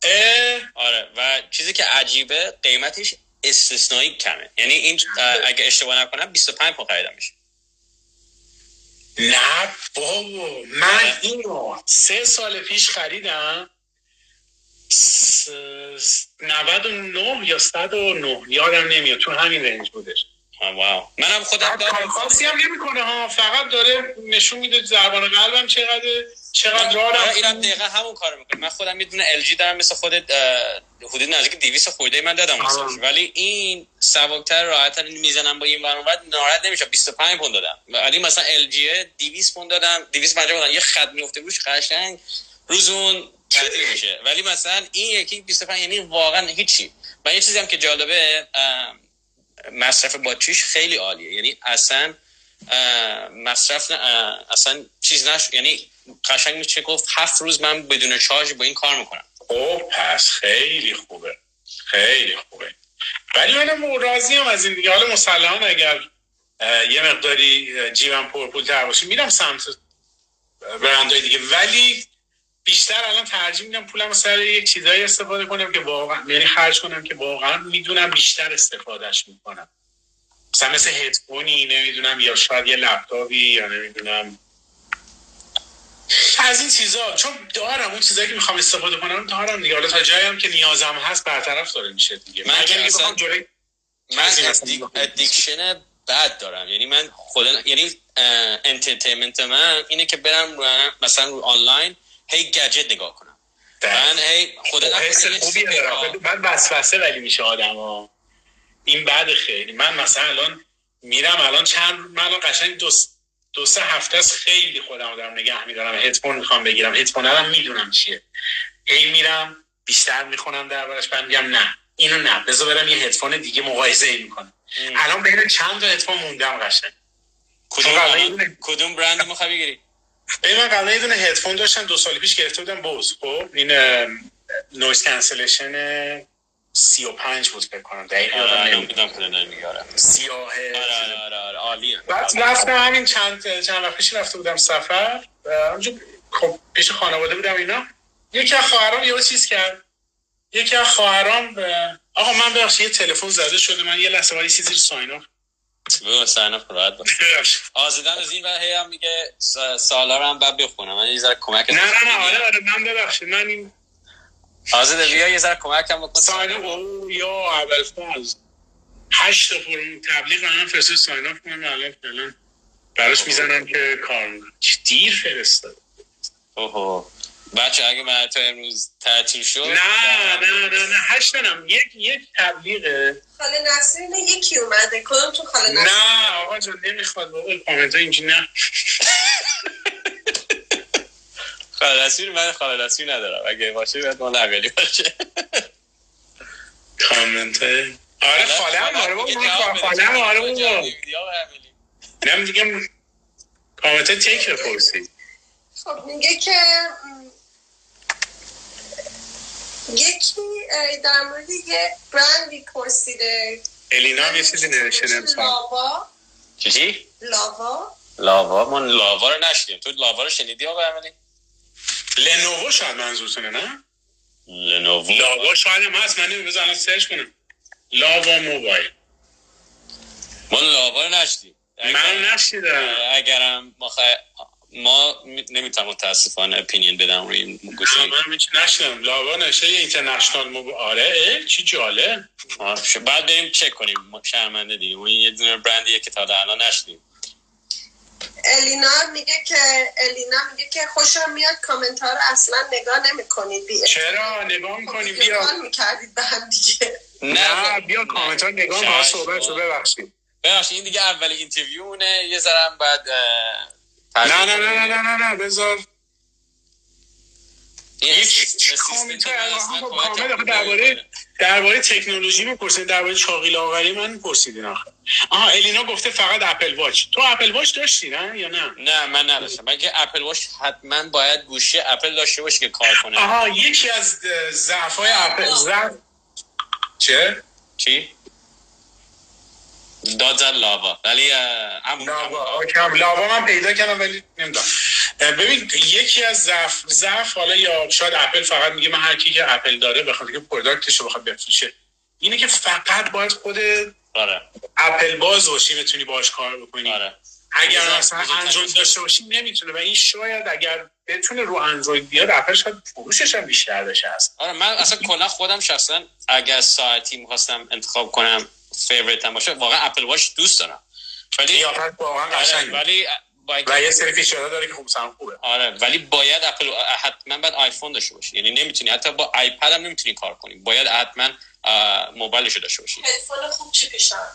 اه، آره. و چیزی که عجیبه قیمتش استثنایی کمه. یعنی این اگه اشتباه نکنم 25 پون خریدمش. نه بابا من اینو سه سال پیش خریدم. س- س- 99 یا 109 یادم نمیاد تو همین رنج بودش. واو. منم خودم کار خاصی هم نمی‌کنه ها. فقط داره نشون میده زبان قلبم چقدر چقدر راه آره، رفتم. اینم دقیقا همون کارو می‌کنه. من خودم یه دونه LG دارم مثل خودت حدود نزدیک 200 خورده من دادم. آه. ولی این سبکتر راحتتر می‌زنم با این ور اون ور ناراحت نمیشه 25 پوند دادم. ولی مثلا LG 200 پوند دادم. 250 پوند یه خط میفته روش قشنگ روز اون تعطیل میشه. ولی مثلا این یکی 25 یعنی واقعا هیچی. و یه چیزی هم که جالبه مصرف باتریش خیلی عالیه. یعنی اصلا مصرف اصلا چیز نش یعنی قشنگ میشه گفت هفت روز من بدون شارژ با این کار می‌کنم. خب پس خیلی خوبه. خیلی خوبه. ولی منم راضی هم از این دیگه. حالا مسلما اگر یه مقداری جیبم پرپول تر باشه میرم سمت برندهای دیگه. ولی بیشتر الان ترجیح میدم پولم سر یک چیزایی استفاده کنم که واقعا یعنی خرج کنم که واقعا می‌دونم بیشتر استفادهش می‌کنم. مثلا مثل هدفونی نمی‌دونم یا شاید یه لپتاپی یا نمی‌دونم. از این چیزا. چون دارم اون چیزایی که می‌خوام استفاده کنم دارم دیگه. حالا تا جایی هم که نیازم هست برطرف داره میشه دیگه. من اینکه اصلا- جلوی من addiction بد دارم. یعنی من خدا یعنی entertainment من اینه که برم مثلا رو آنلاین هی گجت نگاه کنم. من هی خدا خب، بعد وسوسه ولی میشه آدم این بعد خیلی. من مثلا الان میرم الان چند من الان قشنگ دو, س- دو سه هفته است خیلی خودم دارم نگه میدارم. هدفون می‌خوام بگیرم. هدفون هم می‌دونم چیه. هی میرم بیشتر می‌خونم دربارش بعد میگم نه اینو نه. بذار برم یه هدفون دیگه مقایسه ای می‌کنم. الان بین چند تا هدفون موندم قشنگ؟ کدوم برند می‌خوای بگیری من قبلا یه دونه هدفون داشتم دو سال پیش گرفته بودم بوز. خب این noise cancellation 35 بود فکر کنم دقیق یادم آره نمی‌دونم. کدوم داری میگی آره. سیاه. آره آره آره آره عالیه. بعد رفتم همین چند چند وقت پیش رفته بودم سفر اونجا خب پیش خانواده بودم اینا. یکی از خواهرام یه چیز کرد. یکی از خواهرام اه، آقا من ببخشید یه تلفن زده شده من یه لحظه ولی چیزی رو ساین بگو سرنا راحت باش. آزدن از این و هی هم میگه سالا رو هم بعد بخونم. من یه ذره کمک نه نه نه آره آره من ببخشید. من این آزاده بیا یه ذره کمک هم بکن. ساین اپ او یا اول فاز هشت تا فرم تبلیغ من فرست ساین اپ کنم الان فعلا براش می‌زنم که کار دیر فرستاد اوهو بچه اگه من تا امروز تعطیل شد نه نه نه نه هشت نم. یک یک تبلیغه. خاله نسرین یکی اومده. کدوم تو خاله نسرین؟ نه آقا جان نمی‌خواد بابا کامنت ها اینجی نه. خالصی من خالصی ندارم. اگه باشه باید مال اولی باشه. کامنت های آره خاله هم آره بابا خاله هم آره بابا. نم دیگه کامنت های تک رو پرسید. خب میگه که یکی در مورد یه برندی پرسیده الینا هم یه چیزی نوشته نمی‌تونم لاوا. چی؟ چی؟ لاوا. لاوا؟ من لاوا رو نشدیم تو لاوا رو شنیدی آقا امیلی؟ لنوو شاید منظورتونه نه؟ لنوو؟ لاوا شاید هم هست. من الان سرچ کنم. لاوا موبایل. ما لاوا رو نشدیم من نشیدم اگرم مخ... ما نمی‌تونم متاسفانه اپینین بدم روی این نه، گوشی من هیچ نشیدم لاوا نشه یه اینترنشنال موبایل آره چی جالب آه، ش- بعد بریم چک کنیم. ما- شرمنده دیگه. اون یه دونه برندیه که تا الان نشدیم. الینا میگه که الینا میگه که خوشم میاد. کامنت ها رو اصلا نگاه نمی‌کنید. بی چرا؟ نگاه می‌کنیم بیا. کال می‌کردید به هم دیگه. نه بیا کامنت ها نگاه کن. چشم. صحبت رو ببخشید. ببخشید این دیگه اول interviewمونه یه ذره بعد نه نه نه نه نه نه نه بذار. کامنت کامل آخه درباره درباره تکنولوژی می‌پرسید درباره چاقی لاغری من پرسیدین آخه. آها الینا گفته فقط اپل واچ. تو اپل واچ داشتی نه؟ یا نه؟ نه من نداشتم. من که اپل واچ حتما باید گوشی اپل داشته باشه که کار کنه. آها یکی از ضعف های اپل ضعف چه؟ چی؟ داد زد لاوا. ولی همون لاوا. من پیدا کردم ولی نمی‌دونم. ببین یکی از ضعف ضعف حالا یا شاید اپل فقط میگه من هر کی که اپل داره بخاطر که product ش رو بخواد بفروشه اینه که فقط باید خود آره. اپل باز باشی بتونی باش کار بکنی. آره. اگر مثلا اندروید داشته باشی نمی‌تونه. و این شاید اگر بتونه رو اندروید بیاد اپل شاید فروشش هم بیشتر بشه. هست آره من اصلا کلا خودم شخصا اگر ساعتی می‌خواستم انتخاب کنم favorite م باشه واقعا اپل واچ دوست دارم. ولی واقعا آره، ولی با و یه سری feature ها داره که خوب سم خوبه. آره ولی باید اپل حتما باید آیفون داشته باشی. یعنی نمی‌تونی حتی با آیپد هم نمی‌تونی کار کنی. باید حتما موبایلشو داشته باشی. هدفون خوب چی پیشنهاد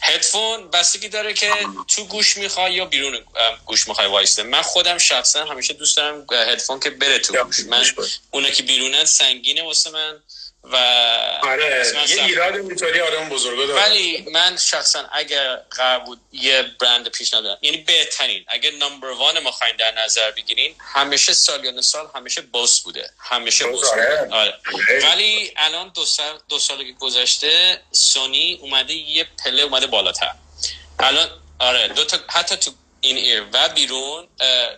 هدفون بستگی داره که تو گوش می‌خوای یا بیرون گوش می‌خوای وایسته. من خودم شخصا همیشه دوست دارم هدفون که بره تو گوش. من. اونا که بیرونن سنگینه واسه من. و آره یه. ایراد اینطوری آدم بزرگا داره ولی من شخصا اگر قرار بود یه برند پیشنهاد بدم یعنی بهترین اگر نمبر وان ما خواهیم در نظر بگیرین همیشه سالیان سال همیشه بوس بوده همیشه آره. بوده آره. آره. ولی الان دو سال دو سال که گذشته سونی اومده یه پله اومده بالاتر الان آره دو تا حتی تو این ایر و بیرون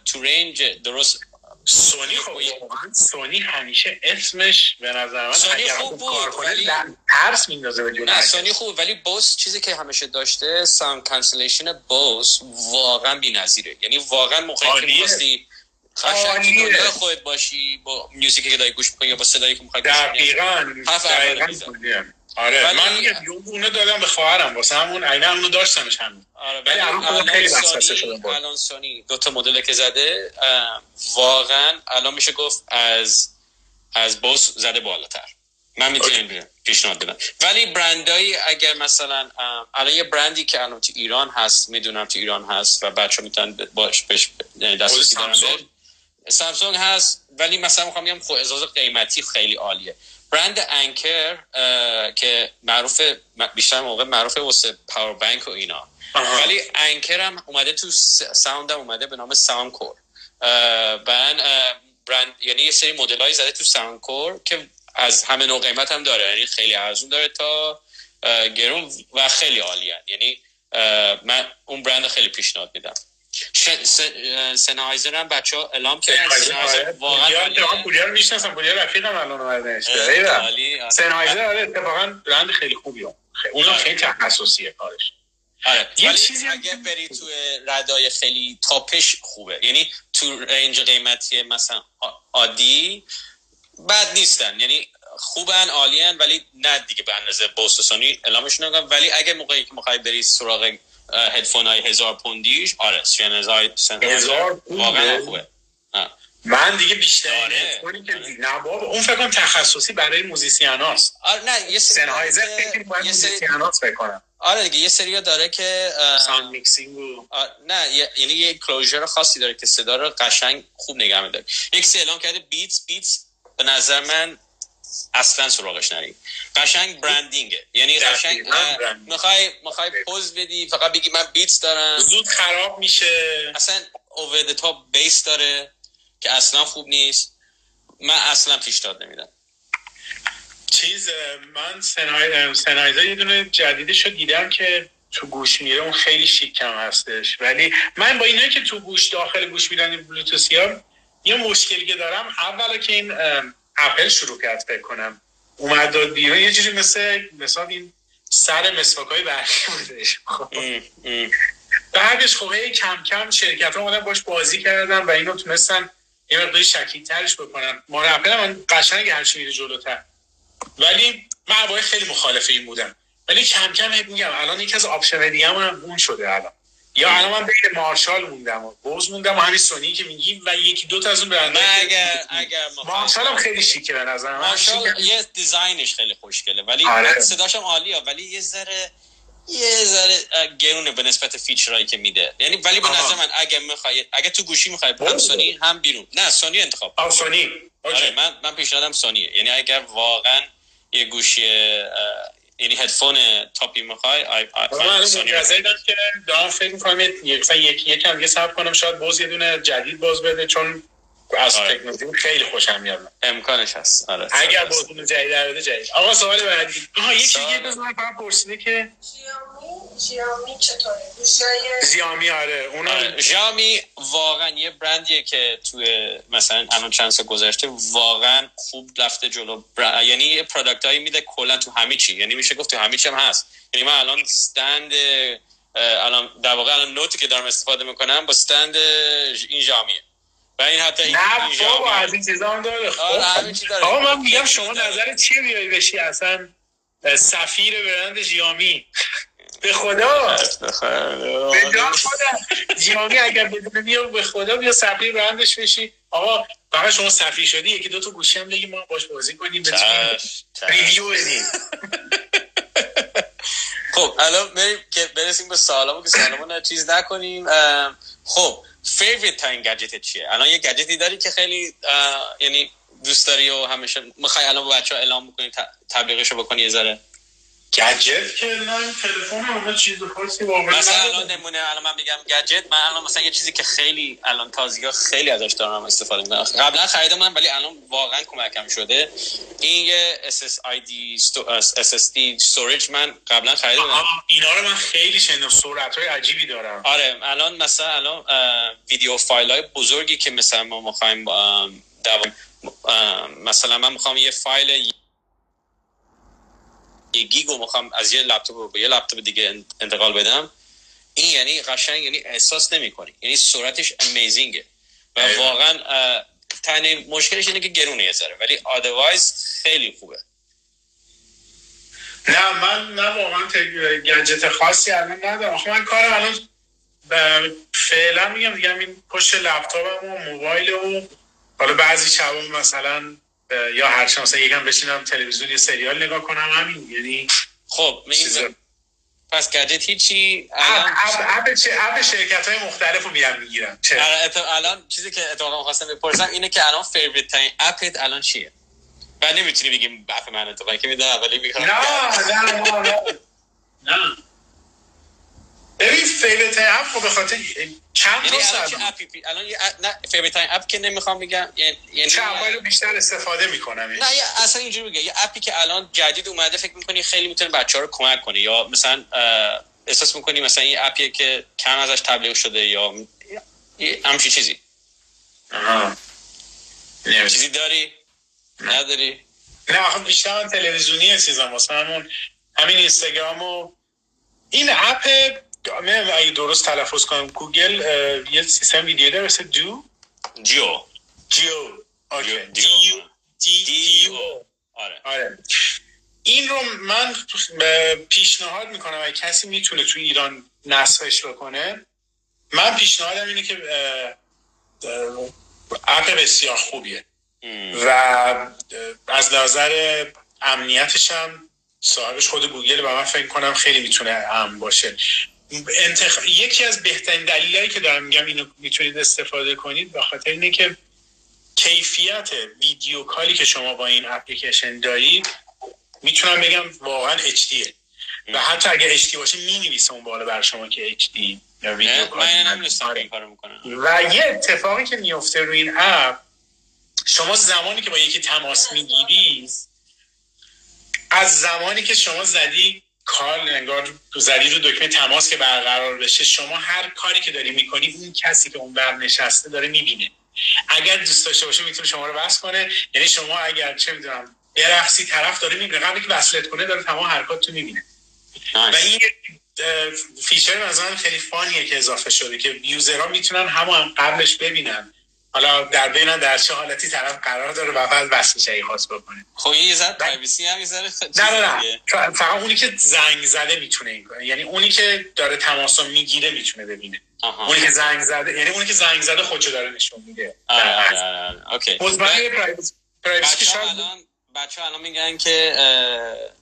تو range درست سونی خب واقعا سونی همیشه اسمش به نظر من سونی خوب خوب بود، ولی- ترس میندازه به نه سونی. خوب ولی بوز چیزی که همیشه داشته sound cancellation بوز واقعا بی‌نظیره یعنی واقعا موقعی که. می‌خواستی قشنگ. دنیای خودت باشی با music ی که داری گوش می‌کنی یا با صدایی که می‌خوای گوش کنی آره ولی- من میگم یه دادم به خواهرم واسه همون عینه اونو داشتمش هم آره ولی الان خیلی شدم با. الان سونی دو تا مدل که زده واقعا الان میشه گفت از از بوس زده بالاتر. من می‌تونم پیشنهاد بدم ولی برندایی اگر مثلا الان یه برندی که الان تو ایران هست می‌دونم تو ایران هست و بچه می‌تونن باش بهش دسترسی دارن سامسونگ. هست ولی مثلا می‌خوام بگم خب قیمتی خیلی عالیه. برند انکر که معروف بیشتر موقع معروف واسه پاور بانک و اینا. آها. ولی انکر هم اومده تو sound هم اومده به نام Soundcore برند برند یعنی یه سری مدل هایی زده تو Soundcore که از همه نوع قیمت هم داره. یعنی خیلی ارزون داره تا گرون و خیلی عالی یعنی من اون برند خیلی پیشنهاد میدم. سنهایزر هم بچه ها اعلام کردن. سنهایزر واقعا عالیه. من پوریا رو می‌شناسم الان اومده اه، ایول. عالی، آره. سنهایزر آره اتفاقا برند خیلی خوبیه. اونم آره. خیلی تخصصیه کارش. آره. یه چیزی هم- اگه بری تو ردای خیلی تاپش خوبه. یعنی تو رنج قیمتی مثلا عادی بد نیستن. یعنی خوبن عالین ولی نه دیگه به اندازه بوس و سونی اعلامشون نکنم ولی اگه موقعی که می‌خوای بری سراغ هدفون های هزار پوندیش آره سنهایزر هزار پونده؟ واقعا خوبه. من دیگه بیشتر آره. هدفونی که نه بابا اون فکر کنم تخصصی برای musician هاست آره نه یه سری سنهایزر فکر باید یه سری musician هاست فکر کنم آره دیگه یه سری داره که اه، sound mixing و نه یعنی یه closure خاصی داره که صدا رو قشنگ خوب نگه میداره یک سری اعلام کرده بیتس بیتس به نظر من اصلا سراغش نریم. قشنگ branding ه. یعنی قشنگ. می‌خوای می‌خوای پوز بدی فقط بگی من بیتس دارم. زود خراب میشه. اصلا over bass داره که اصلا خوب نیست. من اصلا پیشنهاد نمیدم. چیز من اه، سنهایزر یه دونه جدیدش رو دیدم که تو گوش میره اون خیلی شیکم هستش. ولی من با اینایی که تو گوش داخل گوش میرن این بلوتوسی ها یه مشکلی که دارم اولا که این اپل شروع کرد فکر کنم. اومد داد بیرون یه جوری مثل مثلا این سر مسواک های برقی بودش. خب. بعدش خب کم کم شرکت ها اومدن باش بازی کردن و اینو تونستن یه مقداری شکیل ترش بکنن. ما اپل من قشنگ هرچی میره جلوتر. ولی من اوایل خیلی مخالف این بودم. ولی کم کم میگم الان یکی از option دیگه هم اون شده الان. یا الان من بین مارشال موندم و بوز موندم و همین سونی که میگیم و یکی دو تا از اون که- اگر اگر مارشال هم خیلی شیکه به نظر مارشال. یه design ش خیلی خوشگله ولی آره. صداش هم عالیه ولی یه ذره یه ذره گرونه به نسبت feature هایی که میده یعنی ولی به. نظر من اگه می‌خوای اگه تو گوشی می‌خوای هم. سونی هم بیرون نه سونی انتخاب آه، سونی. آره من من پیشنهادم سونیه یعنی اگر واقعا یه گوشی یعنی هدفون top ی می‌خوای آی که دارم فکر می‌کنم مثلا یک یکم دیگه صبر کنم شاید باز یه دونه جدید باز بده چون از آره. تکنولوژی خیلی خوشم میاد. امکانش هست. آره اگر باز اون جدید در بده جدید. آقا سوال بعدی. آها یکی دیگه بزنم فقط پرسیده که جیامی چطوره؟ زیامی آره. اونا آره، ژامی واقعا یه برندیه که توی مثلا الان چند سال گذشته واقعا خوب رفته جلو. بر... یعنی یه پروداکت هایی میده کلا تو همه چی. یعنی میشه گفت تو همه چی هم هست. یعنی من الان استند الان در واقع الان نوتی که دارم استفاده می‌کنم با استند این ژامیه. و این حتی این, نه بابا. از این چیزا هم داره خب. آره، چی داره. آقا من میگم چی شما. نظر چیه بیایی بشی اصلا سفیر برند ژیامی به خدا به جان خدا جیامی اگر بدون بیا به خدا بیا سفیر برندش بشی آقا فقط شما سفیر شدی یکی دو تا گوشی هم بگی ما باش بازی کنیم. ریویو بدیم خب الان بریم که برسیم به سوالامو که سوالامو چیز نکنیم خب favorite ترین گجت چیه؟ الان یه گجتی داری که خیلی یعنی دوست داری و همیشه می‌خوای الان با بچه ها اعلام بکنی تبلیغشو بکنی یه ذره؟ گجت که نه تلفن همه چیز خاصی واقعا مثلا. الان نمونه الان من میگم گجت من الان مثلا یه چیزی که خیلی الان تازگی خیلی ازش دارم استفاده می‌کنم. قبلا خریدم من ولی الان واقعا کمکم شده. این یه SSID SSD storage من قبلا آها، اینا رو من خیلی شنیدم. سرعت های عجیبی دارم. آره الان مثلا الان ویدیو فایل های بزرگی که مثلا ما می‌خوایم مثلا من می‌خوام یه فایل یه گیگو می‌خوام از یه لپتاپ به یه لپتاپ دیگه ان- انتقال بدم. این یعنی قشنگ یعنی احساس نمی‌کنی. یعنی سرعتش امیزینگه و. واقعا تنها مشکلش اینه که گرونه یه ذره. ولی آدوایز خیلی خوبه. نه من نه واقعا گجت خاصی الان ندارم. آخه من کارم الان فعلا میگم دیگه این پشت لپتاپم و موبایل و حالا بعضی شبا مثلا یا هر شب مثلا یکم بشینم تلویزیون یه سریال نگاه کنم همین. یعنی خب این پس گجت هیچی؟ اپ الان اپ اپ چه- app شرکت های مختلف رو میرم می‌گیرم چه؟ آره، الان چیزی که اتفاقا خواستم بپرسم اینه که الان favorite ترین app ت الان چیه؟ و نمی‌تونی بگیم app من اتفاقا که می‌دونم ولی می‌خوام نه نه نه نه. نه. ببین favorite app خب به خاطر چند یعنی تا پی- الان یه نه favorite app که نمی‌خوام بگم یعنی یعنی- چه رو بیشتر استفاده می‌کنم نه یه اصلا اینجوری بگه یه app ی که الان جدید اومده فکر می‌کنی خیلی می‌تونه بچه ها رو کمک کنه یا مثلا احساس می‌کنی مثلا یه app یه که کم ازش تبلیغ شده یا همچی چیزی. نمی‌دونم. چیزی داری؟ نداری؟ نه آخه بیشتر من تلویزیونی چیزم واسه همون همین اینستاگرام و این اپ اگه درست تلفظ کنم گوگل یه سیستم ویدیو داره مثل دو؟ جیو. جیو. دیو دی دیو آره. آره. این رو من پیشنهاد می‌کنم اگه کسی می‌تونه تو ایران نصبش بکنه من پیشنهادم اینه که اپ بسیار خوبیه. و از نظر امنیتش هم صاحبش خود گوگل و من فکر کنم خیلی می‌تونه امن باشه. انتخ... یکی از بهترین دلایلی که دارم میگم اینو می‌تونید استفاده کنید به خاطر اینه که کیفیت ویدیو کالی که شما با این اپلیکیشن دارید می‌تونم بگم واقعا HD و حتی اگه HD باشه می نویسه اون بالا بر شما که HD یا ویدیو کال آره. و یه اتفاقی که میفته روی این اپ شما زمانی که با یکی تماس می‌گیری از زمانی که شما زدی کال انگار زدی رو دکمه تماس که برقرار بشه شما هر کاری که داری می‌کنی اون کسی که اون بر نشسته داره می‌بینه. اگر دوست داشته باشه می‌تونه شما رو بس کنه. یعنی شما اگر چه می‌دونم برقصی طرف داره می‌بینه قبل که وصلت کنه داره تمام حرکات تو می‌بینه. و این feature مثلا خیلی fun یه که اضافه شده که user ها می‌تونن همون هم قبلش ببینن. حالا ببینن در چه حالتی طرف قرار داره و بعد شایی خاص بکنه. خب یه ذره privacy هم یه ذره نه نه فقط اونی که زنگ زده می‌تونه این کنه یعنی اونی که داره تماس می‌گیره می‌تونه ببینه. آها. اونی که زنگ زده یعنی اونی که زنگ زده خودشو داره نشون میده. آره آره آره. okay. privacy privacy که شاید بچه الان میگن که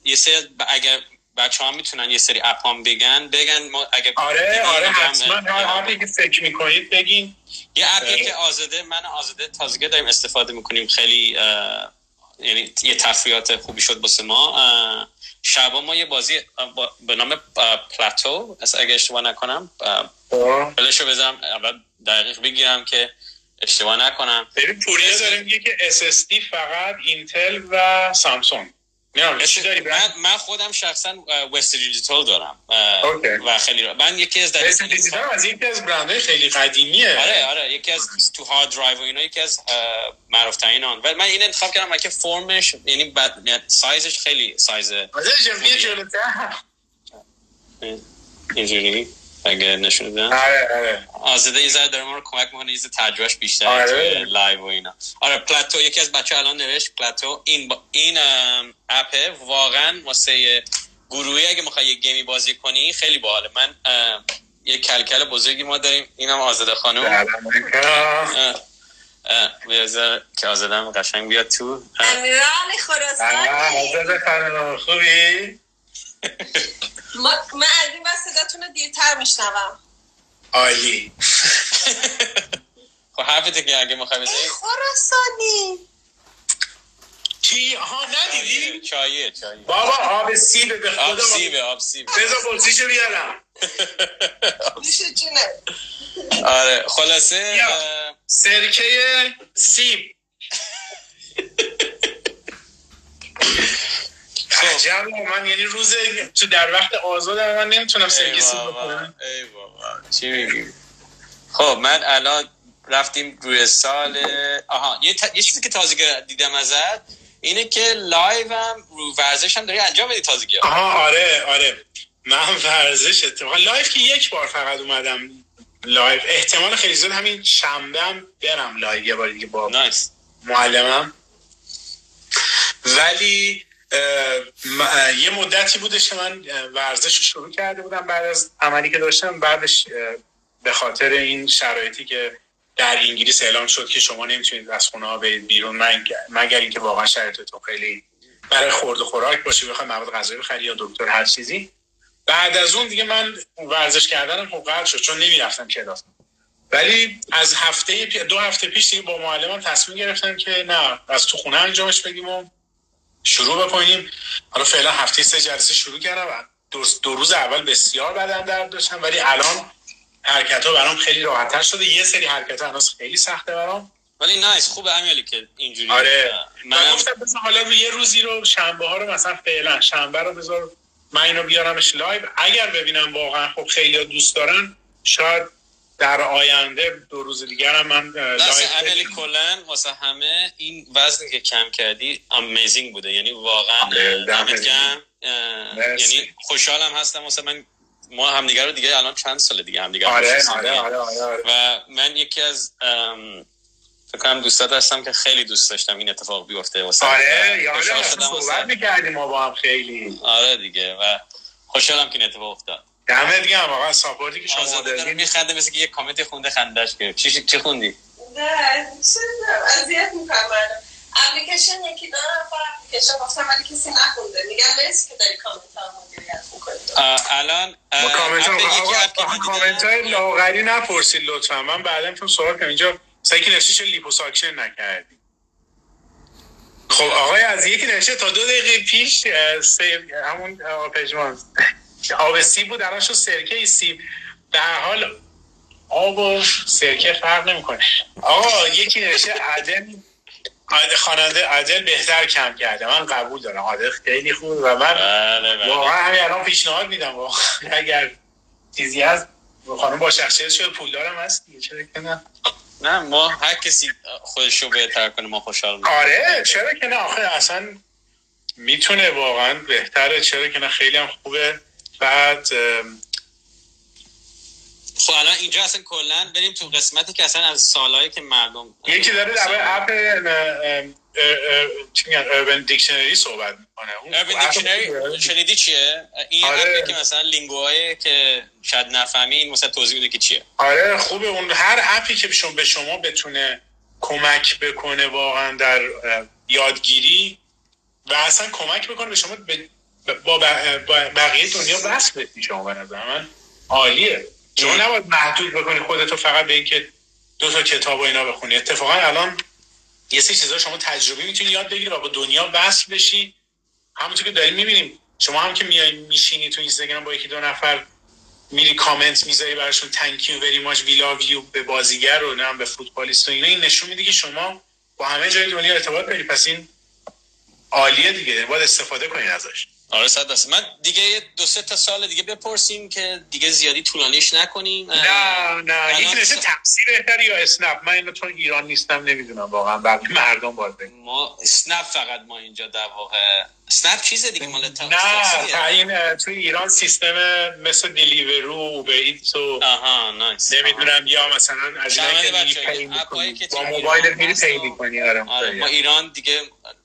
یه سری اگر بچه ها می‌تونن یه سری اپ هم بگن. بگن ما اگه آره آره حتما. هر اپی که فکر می‌کنید بگین. یه اپی. که آزاده من آزاده تازگی داریم استفاده می‌کنیم. خیلی یعنی یه تفریحات خوبی شد واسه ما. شبا ما یه بازی با- به نام پلاتو از اگه اشتباه نکنم بلشو بذارم اول دقیق بگیرم که اشتباه نکنم. ببین پوریا داره میگه که SSD فقط اینتل و سامسونگ. چی داری؟ من, من خودم شخصا Western Digital دارم. و خیلی را. من یکی از Western Digital از یکی از برندهای خیلی قدیمیه. آره آره یکی از تو hard drive و اینا یکی از معروف ترین آن. و من این انتخاب کردم که form ش یعنی بد... یعنی سایزش خیلی سایز آره اینجوری؟ اگه نشون بدم؟ آره آره. آزاده یه ذره داره ما رو کمک می‌کنه یه تجربهش بیشتر آره. توی live و اینا. آره پلاتو یکی از بچه الان نوشت پلاتو این با... این app ه واقعا واسه گروهی اگه می‌خوای یه game ی بازی کنی خیلی باحاله. من یه کلکل بزرگی ما داریم اینم آزاده خانم. بذار که آزادم قشنگ بیاد تو. اه، امیرعلی خراسانی آزاد خانم خوبی؟ ما- من از این بس صداتون رو دیرتر میشنوم. عالی. خب حرفته که اگه می‌خوای بزنی. خراسانی. کی؟ ها ندیدی؟ چایه چایه بابا آب سیبه به خدا. آب سیبه آب سیبه. بذار بطریشو بیارم. میشه جونه. آره خلاصه سرکه سیب. عجب من یعنی روز تو در وقت آزاد من نمی‌تونم بابا، بخورم ای بابا چی میگی؟ خب من الان رفتیم روی سال آها یه, ت... یه چیزی که تازگی دیدم ازت اینه که live هم رو ورزش هم داری انجام بدی تازگی ها. آها آره آره. من ورزش اتفاقا live که یک بار فقط اومدم لایف احتمال خیلی زیاد همین شنبه هم برم live یه بار دیگه با nice معلمم. ولی یه مدتی بودش که من ورزش رو شروع کرده بودم. بعد از عملی که داشتم بعدش به خاطر این شرایطی که در انگلیس اعلام شد که شما نمی‌تونید از خونه ها برید بیرون مگ- مگر اینکه واقعا شرایطتون خیلی برای خورد و خوراک باشه بخواد مواد غذایی بخری یا دکتر هر چیزی. بعد از اون دیگه من ورزش کردنم خب قطع شد چون نمی‌رفتم کلاس. ولی از هفته دو هفته پیش دیگه با معلمم تصمیم گرفتم که نه از تو خونه انجامش بدیم و شروع بکنیم. حالا فعلا هفته سه جلسه شروع کردم دو, دو روز اول بسیار بدن درد داشتم ولی الان حرکت ها برام خیلی راحتتر شده. یه سری حرکت ها هنوز خیلی سخته برام. ولی nice خوبه امیالی که اینجوری آره. من گفتم بذار حالا رو یه روزی رو شنبه ها رو مثلا فعلا شنبه رو بذار من اینو بیارمش live. اگر ببینم واقعا خب خیلی دوست دارن شاید در آینده دو روز دیگر هم من بدم. کلا واسه همه این وزنی که کم کردی امیزینگ بوده یعنی واقعا آره، دمت گرم. یعنی خوشحالم هستم واسه من ما همدیگه رو دیگه الان چند سال دیگه همدیگه آره آره. آره آره, آره. و من یکی از فکر کنم دوستات هستم که خیلی دوست داشتم این اتفاق بیفته واسه آره یادم شدم صحبت می‌کردیم ما با هم خیلی آره دیگه و خوشحالم که این اتفاق افتاد دمت گرم آقا support ی که شما دادین. میخنده مثل که یه کامنتی خونده خندش گرفت چی چی خوندی؟ نه چه اذیت می‌کنم اپلیکیشن یکی دو نفر اپلیکیشن گفتم ولی کسی نخونده. میگم مرسی که داری کامنت ها مدیریت می‌کنید الان با کامنت کامنت های لاغری نپرسید لطفا. من بعدا تو سوال کنم. اینجا سایکی نوشته لیپوساکشن نکردی. خب آقای از یکی نوشته تا دو دقیقه پیش همون اه، پژمان. آب سیب بود الان شد سرکه سیب. در حال آب و سرکه فرق نمی‌کنه. آقا یکی نوشته عدل خواننده عادل بهتر کم کرده. من قبول دارم. عادل خیلی خوب و من بله بله. واقعا همین الان پیشنهاد میدم. اگر چیزی هست خانم با شخصیت شده پولدارم هست دیگه. چرا که نه؟ نه ما هر کسی خودش رو بهتر کنه ما خوشحال میشیم. آره چرا که نه؟ آخه اصلا می‌تونه واقعا بهتره. چرا که نه؟ خیلی هم خوبه. بعد خب الان اینجا اصلا کلا بریم تو قسمتی که اصلا از سالهایی که مردم یکی داره در اپ چی میگن اربن دیکشنری صحبت می‌کنه. اون اربن دیکشنری شنیدی چیه؟ این آره. که مثلا لینگوهای که شاید نفهمی این مثلا توضیح میده که چیه. آره خوبه. اون هر اپی که شما به شما بتونه کمک بکنه واقعا در یادگیری و اصلا کمک بکنه به شما به- با بقیه دنیا وصل بشی شما به نظر من. عالیه. شما. نباید محدود بکنی خودتو فقط به اینکه دو تا کتاب و اینا بخونی. اتفاقا الان یه سری چیزا شما تجربی می‌تونی یاد بگیری و با دنیا وصل بشی. همونطور که داریم می‌بینیم شما هم که میای میشینی تو اینستاگرام با یکی دو نفر میری کامنت می‌ذاری براشون تانک یو وری ماچ وی لاو یو به بازیگر رو نه به فوتبالیست و اینا این نشون میده که شما با همه جای دنیا ارتباط داری. پس این عالیه دیگه. باید استفاده کنین ازش. آره صد درصد. من دیگه دو سه تا سال دیگه بپرسیم که دیگه زیادی طولانیش نکنیم. نه نه. یکی نشه تفسیر بهتر یا اسنپ؟ من اینو چون ایران نیستم نمی‌دونم واقعا. بقیه مردم باید بگن. ما اسنپ فقط ما اینجا در واقع اسنپ چیزه دیگه؟ مال تا- نه این توی ایران سیستم مثل Deliveroo Uber Eats و آها nice نمی‌دونم یا مثلا از اینایی که این با موبایل میری pay می‌کنی آره آره ما ایران دیگه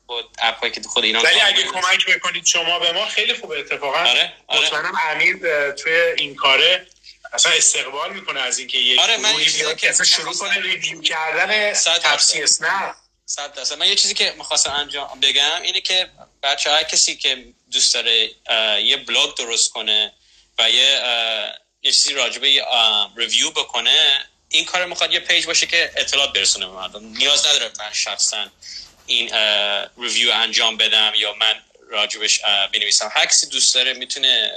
با app ایی که خود ایران ولی اگه. کمک بکنید شما به ما خیلی خوبه اتفاقا آره، آره. مطمئنم امیر توی این کاره اصلا استقبال می‌کنه از اینکه یک آره، من یه چیزی که اصلا شروع کنه review کردن تفسیر. اسنپ صد درصد من یه چیزی که می‌خواستم انجام بگم اینه که بچه های کسی که دوست داره یه بلاگ درست کنه و یه یه چیزی راجبه یه review بکنه این کار می‌خواد یه page باشه که اطلاعات برسونه به مردم نیاز نداره من شخصا این review انجام بدم یا من راجبش بنویسم. هر کسی دوست داره می‌تونه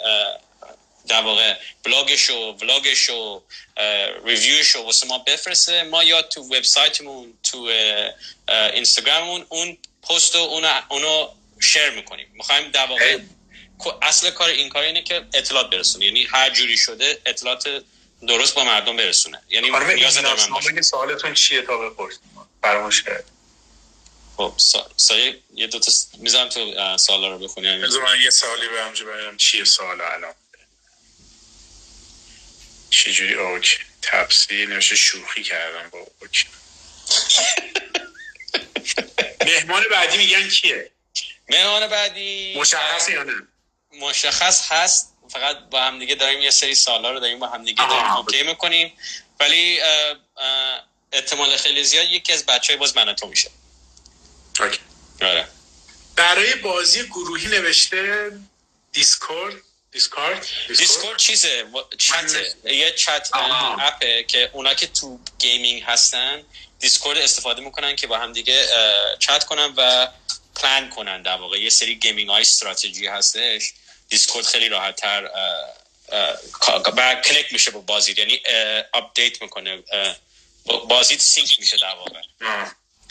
در واقع بلاگش و ولاگش و ریویوش رو واسه ما بفرسته. ما یا تو وبسایتمون تو اینستاگراممون اون پست و اونو, اونو شیر می‌کنیم. می‌خوایم در واقع اصل کار این کار اینه که اطلاعات برسونه. یعنی هر جوری شده اطلاعات درست با مردم برسونه. یعنی نیاز من سوالتون چیه تا بپرسیم. فراموش کرد خب سایه یه دو تا می‌ذارم تو سوالا رو بخونی من یه سوالی به همجه بگم چیه سوال الان. چجوری؟ okay تپسی نوشه شوخی کردم با okay مهمان بعدی میگن کیه؟ مهمان بعدی. مشخص یا نه؟ مشخص هست. فقط با هم دیگه داریم یه سری سالا رو داریم با هم دیگه داریم okay می‌کنیم. ولی احتمال خیلی زیاد یکی از بچه های باز من تو میشه. okay. آره. برای بازی گروهی نوشته Discord Discord؟ Discord چیزه؟ چت. یه چت app ه که اونا که تو gaming هستن Discord استفاده می‌کنن که با هم دیگه چت کنن و پلان کنن در واقع. یه سری gaming های استراتژی هستش. Discord خیلی راحت تر بعد کلیک میشه با بازی. یعنی update می‌کنه بازی sync میشه در واقع.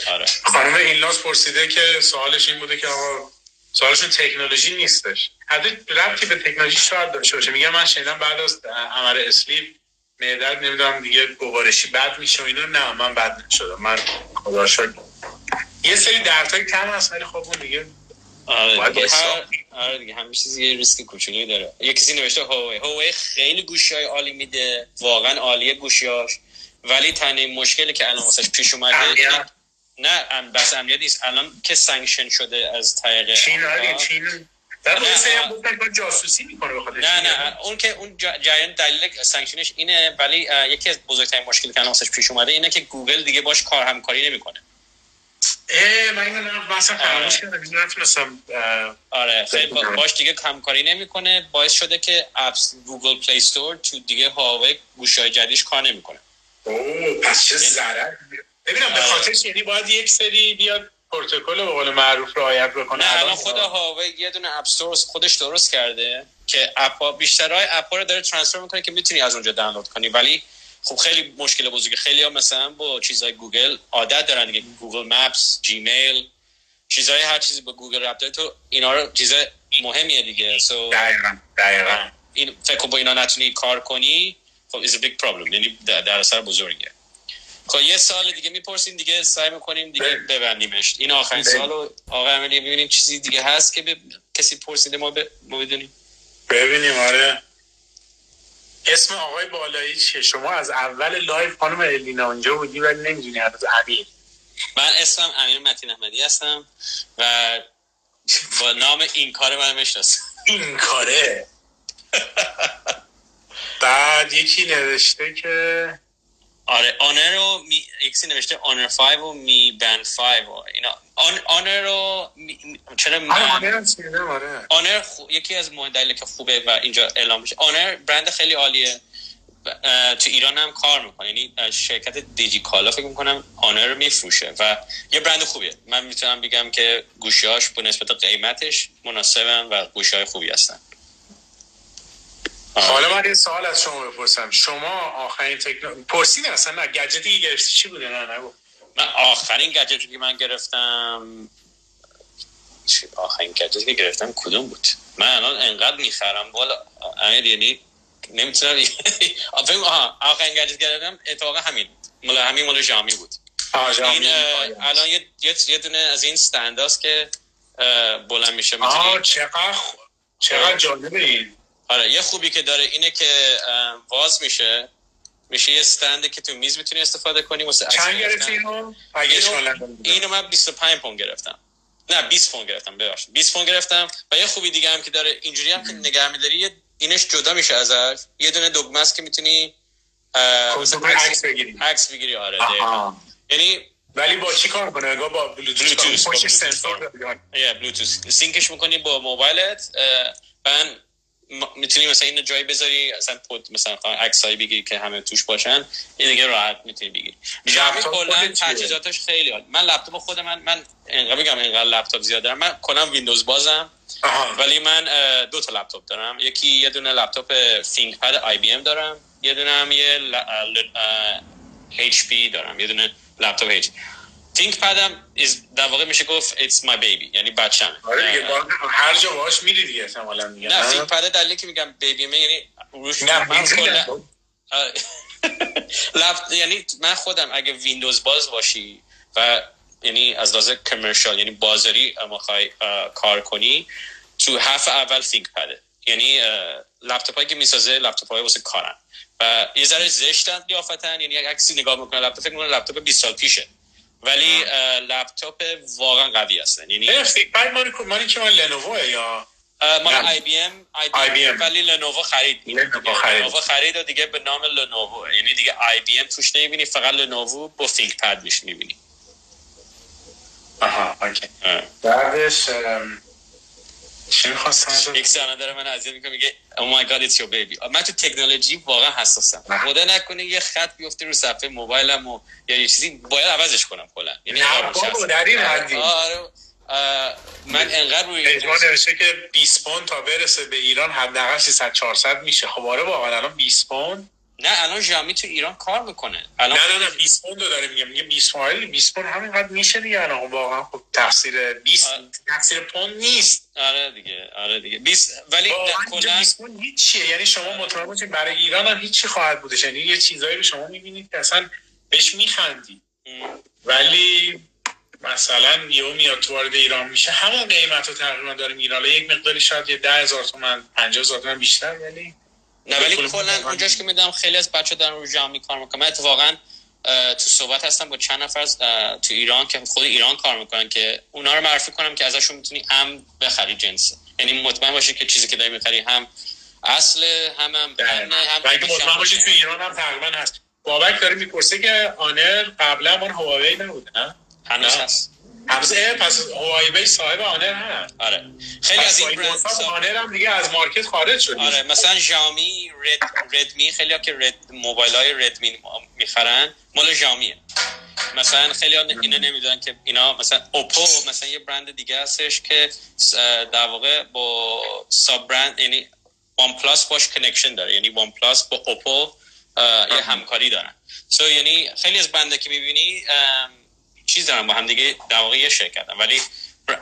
آره. خانم اینلاس پرسیده که سوالش این بوده که آقا سوالشون تکنولوژی نیستش. حتی ربطی به تکنولوژی شاید داشته باشه. میگم من شنیدم بعد از عمل sleeve معدت نمی‌دونم دیگه گوارشی بد میشه و اینا. نه من بد نشدم. من خدا شد یه سری دردهای کم هست ولی خب اون دیگه آره دیگه, هر... آره دیگه. همه چیز یه ریسک کوچولی داره. یه کسی نوشته Huawei Huawei خیلی گوشی های عالی میده. واقعا عالیه گوشیاش ولی تنها مشکلی که الان واسش پیش اومده نه بس امنیت نیست. الان که sanction شده از طریق چین آره چین در مورد جاسوسی می‌کنه نه نه اون که اون جریان دلیل sanction ش اینه ولی یکی از بزرگترین مشکلی که الان واسش پیش اومده اینه که گوگل دیگه باش کار همکاری نمی‌کنه. اه من اینو مثلا فراموش کردم نتونستم آره خیلی باش دیگه همکاری نمی‌کنه. باعث شده که apps Google Play Store تو دیگه Huawei گوشای جدیدش کار نمی‌کنه. اوه پس چه ضرر ببینم به خاطر یعنی باید یک سری بیاد پروتکل به قول معروف رعایت بکنه. نه الان خود Huawei یه دونه app خودش درست کرده که app ا بیشترای app ا رو داره transfer می‌کنه که می‌تونی از اونجا دانلود کنی. ولی خب خیلی مشکل بزرگی خیلی ها مثلا با چیزهای گوگل عادت دارن دیگه. Google Maps Gmail چیزهای هر چیزی با گوگل ربط داره. تو اینا رو چیزای مهمیه دیگه. So دقیقا دقیقا. این فکر با اینا نتونی کار کنی خب is a big problem. یعنی دردسر بزرگه خب یه سوال دیگه می‌پرسیم دیگه سعی می‌کنیم دیگه ببندیمش. این آخرین سوال و آقا عملی ببینیم چیزی دیگه هست که ب... کسی پرسیده ما, ب... ما بدونیم. ببینیم آره. اسم آقای بالایی چیه؟ شما از اول live خانم الینا اونجا بودی ولی نمی‌دونی از امیر من اسمم امیر متین احمدی هستم و با نام این کار من می‌شناسم. این کاره؟ بعد یکی نوشته که آره آنر رو می... نوشته آنر 5 و می بند 5 و اینا. آن... آنر رو می... چرا من... آره. آنر خو... یکی از مهم دلیل که خوبه و اینجا اعلام میشه. آنر برند خیلی عالیه. تو ایران هم کار می‌کنه. یعنی شرکت دیجی کالا فکر می‌کنم آنر رو میفروشه و یه برند خوبیه. من می‌تونم بگم که گوشیاش به نسبت قیمتش مناسبن و گوشی های خوبی هستن. حالا من یه سوال از شما بپرسم. شما آخرین تکنولوژی پرسیدی اصلا نه گجتی گرفتی. چی بوده؟ نه نگو. من آخرین گجتی که من گرفتم. آخرین گجتی که گرفتم کدوم بود؟ من الان انقدر می‌خرم. بالا امیر یعنی نمی‌تونم فکر آها آخرین گجت گرفتم اتفاقا همین. مال همین مال جامی بود. این الان یه یه دونه از این استنداست که بلند میشه. آه چقدر چقدر جالبه این. آره یه خوبی که داره اینه که واز میشه. میشه یه استنده که تو میز می‌تونی استفاده کنی واسه چند گرفتی اینو؟ اینو من 25 پوند گرفتم. نه 20 پوند گرفتم ببخشید. 20 پوند گرفتم و یه خوبی دیگه هم که داره اینجوری هم که نگه میداری اینش جدا میشه ازش. یه دونه دگمه است که می‌تونی عکس بگیری. عکس بگیری آره یعنی ولی با چی کار کنه؟ با بلوتوث پشت سنسور بلوتوث sync ش می‌کنی با موبایلت بعد می‌تونی مثلا اینو جایی بذاری اصلا پود مثلا عکسایی بگیری که همه توش باشن این دیگه راحت می‌تونی بگیری. شیائومی کلا تجهیزاتش خیلی حال من لپتاپ خود من من انقدر میگم اینقدر لپتاپ زیاد دارم. من کلا ویندوز بازم ولی من دو تا لپتاپ دارم. یکی یه دونه لپتاپ ThinkPad IBM دارم. یه دونه هم یه اچ پی دارم. یه دونه لپتاپ اچ تینک پدم در واقع میشه گفت it's my baby یعنی بچم. آره دیگه هر جا باش میری دیگه احتمالاً میگن نه تینک پد دلیلی که میگم بیبی من یعنی روش نه من لفت یعنی من خودم اگه ویندوز باز باشی و یعنی از لحاظ کمرشال یعنی بازاری می‌خوای کار کنی تو حرف اول تینک پده یعنی لپتاپ هایی که می‌سازه لپتاپ های واسه کارن. و یه ذره زشتن قیافتن یعنی عکسی نگاه می‌کنه لپتاپ فکر کنه لپتاپ 20 سال پیشه. ولی لپتاپ واقعا قوی هستن. یعنی بعد مال مال که مال لنوو یا؟ مال IBM آی بی ام. ولی لنوو خرید لنوو خرید. لنوو خرید و دیگه به نام لنوو. یعنی دیگه آی بی ام توش نمی‌بینی فقط لنوو ThinkPad میش می‌بینی. آها okay. بعدش چی می‌خواستم یک من اذیت می‌کنه میگه oh my god it's your baby. من تو تکنولوژی واقعا حساسم. خدا نکنه یه خط بیفته رو صفحه موبایلم و یا یه چیزی باید عوضش کنم کلا. یعنی در این حدی. آره. من انقدر روی اجماع نوشته که 20 پوند تا برسه به ایران حداقل 300 400 میشه. خب آره واقعا الان 20 پوند. نه الان ژامی تو ایران کار می‌کنه. الان نه نه نه 20 پوند داره میگم. میگه 20 پوند 20 پوند همینقدر میشه دیگه الان. واقعا خب تقصیر 20 تقصیر پوند نیست. آره دیگه آره دیگه. 20 ولی کلا 20 پوند هیچیه. یعنی شما مطمئن باشید برای ایران هم هیچی خواهد بودش. یعنی یه چیزایی رو شما می‌بینید که اصلا بهش میخندی. ولی مثلا یهو میاد تو وارد ایران میشه. همون قیمت رو تقریبا داره میره یک مقداری شاید یه 10000 تومان 50000 تومان بیشتر ولی نه ولی کلا اونجاش که میدم خیلی از بچه دارن رو جمعی کار می‌کنن من اتفاقا تو صحبت هستم با چند نفر تو ایران که خود ایران کار می‌کنن که اونا رو معرفی کنم که ازشون می‌تونی هم بخری جنس. یعنی مطمئن باشی که چیزی که داری می‌خری هم اصل هم هم هم, هم مطمئن باشی تو ایران هم تقریبا هست. بابک داره می‌پرسه که آنر قبلا اون هواوی نبوده نه؟ هنوز هست. هنوز پس هوای بی صاحب آنر هست. آره. خیلی از این برند آنر هم دیگه از مارکت خارج شد. آره مثلا ژامی رد ردمی خیلی که رد موبایل های ردمی می‌خرن مال شیائومیه. مثلا خیلی اینا نمی‌دونن که اینا مثلا Oppo مثلا یه برند دیگه هستش که در واقع با sub-brand یعنی OnePlus باش connection داره. یعنی OnePlus با Oppo یه همکاری دارن. so so, یعنی خیلی از برندا که می‌بینی چیز دارن با هم دیگه در واقع یه شرکتن ولی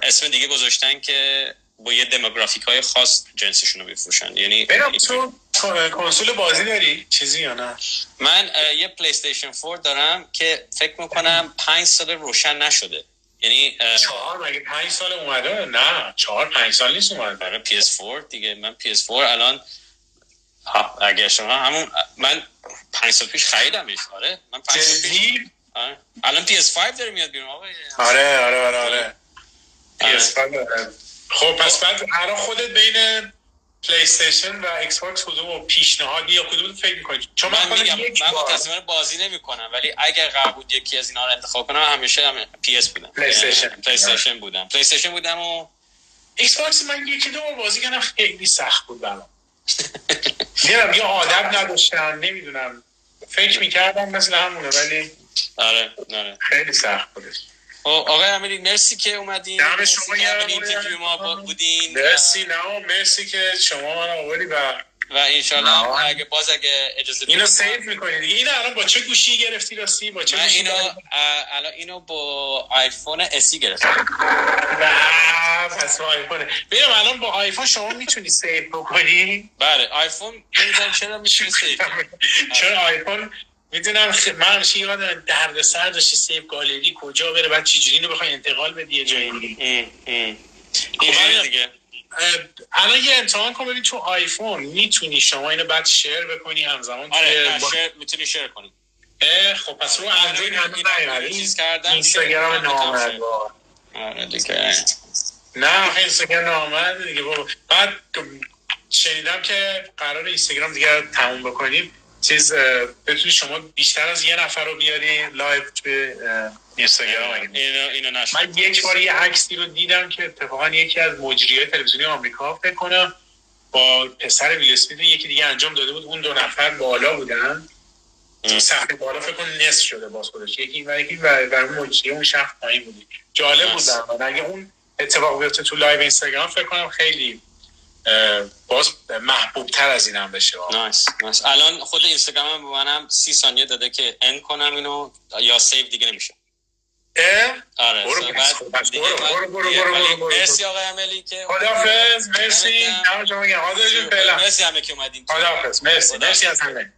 اسم دیگه گذاشتن که با یه demographic های خاص جنسشون رو بفروشن. یعنی تو کنسول بازی داری؟ چیزی یا نه؟ من یه پلی استیشن 4 دارم که فکر می‌کنم پنج سال روشن نشده. یعنی چهار؟ مگه پنج سال اومده؟ نه چهار پنج سال نیست اومده. برای PS4 دیگه. من PS4 الان اگه شما همون من پنج سال پیش خریدمش. آره من پنج سال پیش آره. الان PS5 داره میاد بیرون آقا آره آره آره آره. PS5 خب پس بعد الان خودت بین پلی استیشن و ایکس باکس کدوم پیشنهادی یا کدوم فکر می‌کنی؟ چون من میگم من متأسفانه بازی نمی‌کنم ولی اگر قرار بود یکی از اینا رو انتخاب کنم همیشه هم PS بودم. پلی استیشن پلی استیشن بودم. پلی استیشن بودم و ایکس باکس من یکی دو بار بازی کردم خیلی سخت بود برام. نمی‌دونم یا عادت نداشتم نمی‌دونم. فکر می‌کردم مثل همونه ولی آره آره. خیلی سخت بودش. خب، آقای امیری مرسی که اومدین. دم شما interview ما بودین. مرسی نه مرسی که شما من آوردی و و انشالله اگه باز اگه اجازه اینو save می‌کنید. اینو الان با چه گوشی گرفتی راستی؟ با چه گوشی اینو الان اینو با آیفون SE گرفتم. پس با آیفون. ببینم الان با آیفون شما می‌تونی save بکنی؟ بله آیفون نمی‌دونم چرا می‌تونی save چرا آیفون می‌دونم خ... من همیشه یادم درد سر داشتی سیف گالری کجا بره بعد چجوری اینو بخوای انتقال بدی یه جایی دیگه؟ خب دیگه. الان یه امتحان کن ببین تو آیفون می‌تونی شما اینو بعد شیر بکنی همزمان آره با... شیر می‌تونی شیر کنی. خب پس رو اندروید هم چیز کردم اینستاگرام نامد آره دیگه. نه اینستاگرام نامد دیگه بعد شنیدم که قرار اینستاگرام دیگه تموم بکنیم چیز بتونی شما بیشتر از یه نفر رو بیاری live توی اینستاگرام اینو اینو من یک بار یه عکسی رو دیدم که اتفاقا یکی از مجریای تلویزیونی آمریکا فکر کنم با پسر ویل اسمیت یکی دیگه انجام داده بود. اون دو نفر بالا بودن. صحنه بالا فکر کن نصف شده باز خودش. یکی و یکی و اون موجی اون شخص پایین بود جالب بود اگه اون اتفاق بیفته تو live اینستاگرام فکر کنم خیلی باز محبوب تر از این هم بشه. nice nice الان خود اینستاگرام به منم سی ثانیه داده که end کنم اینو یا save دیگه نمیشه. آره برو برو برو برو مرسی آقای عملی که خداحافظ مرسی. همه شما فعلا. مرسی همه که اومدین. خداحافظ مرسی مرسی از همه.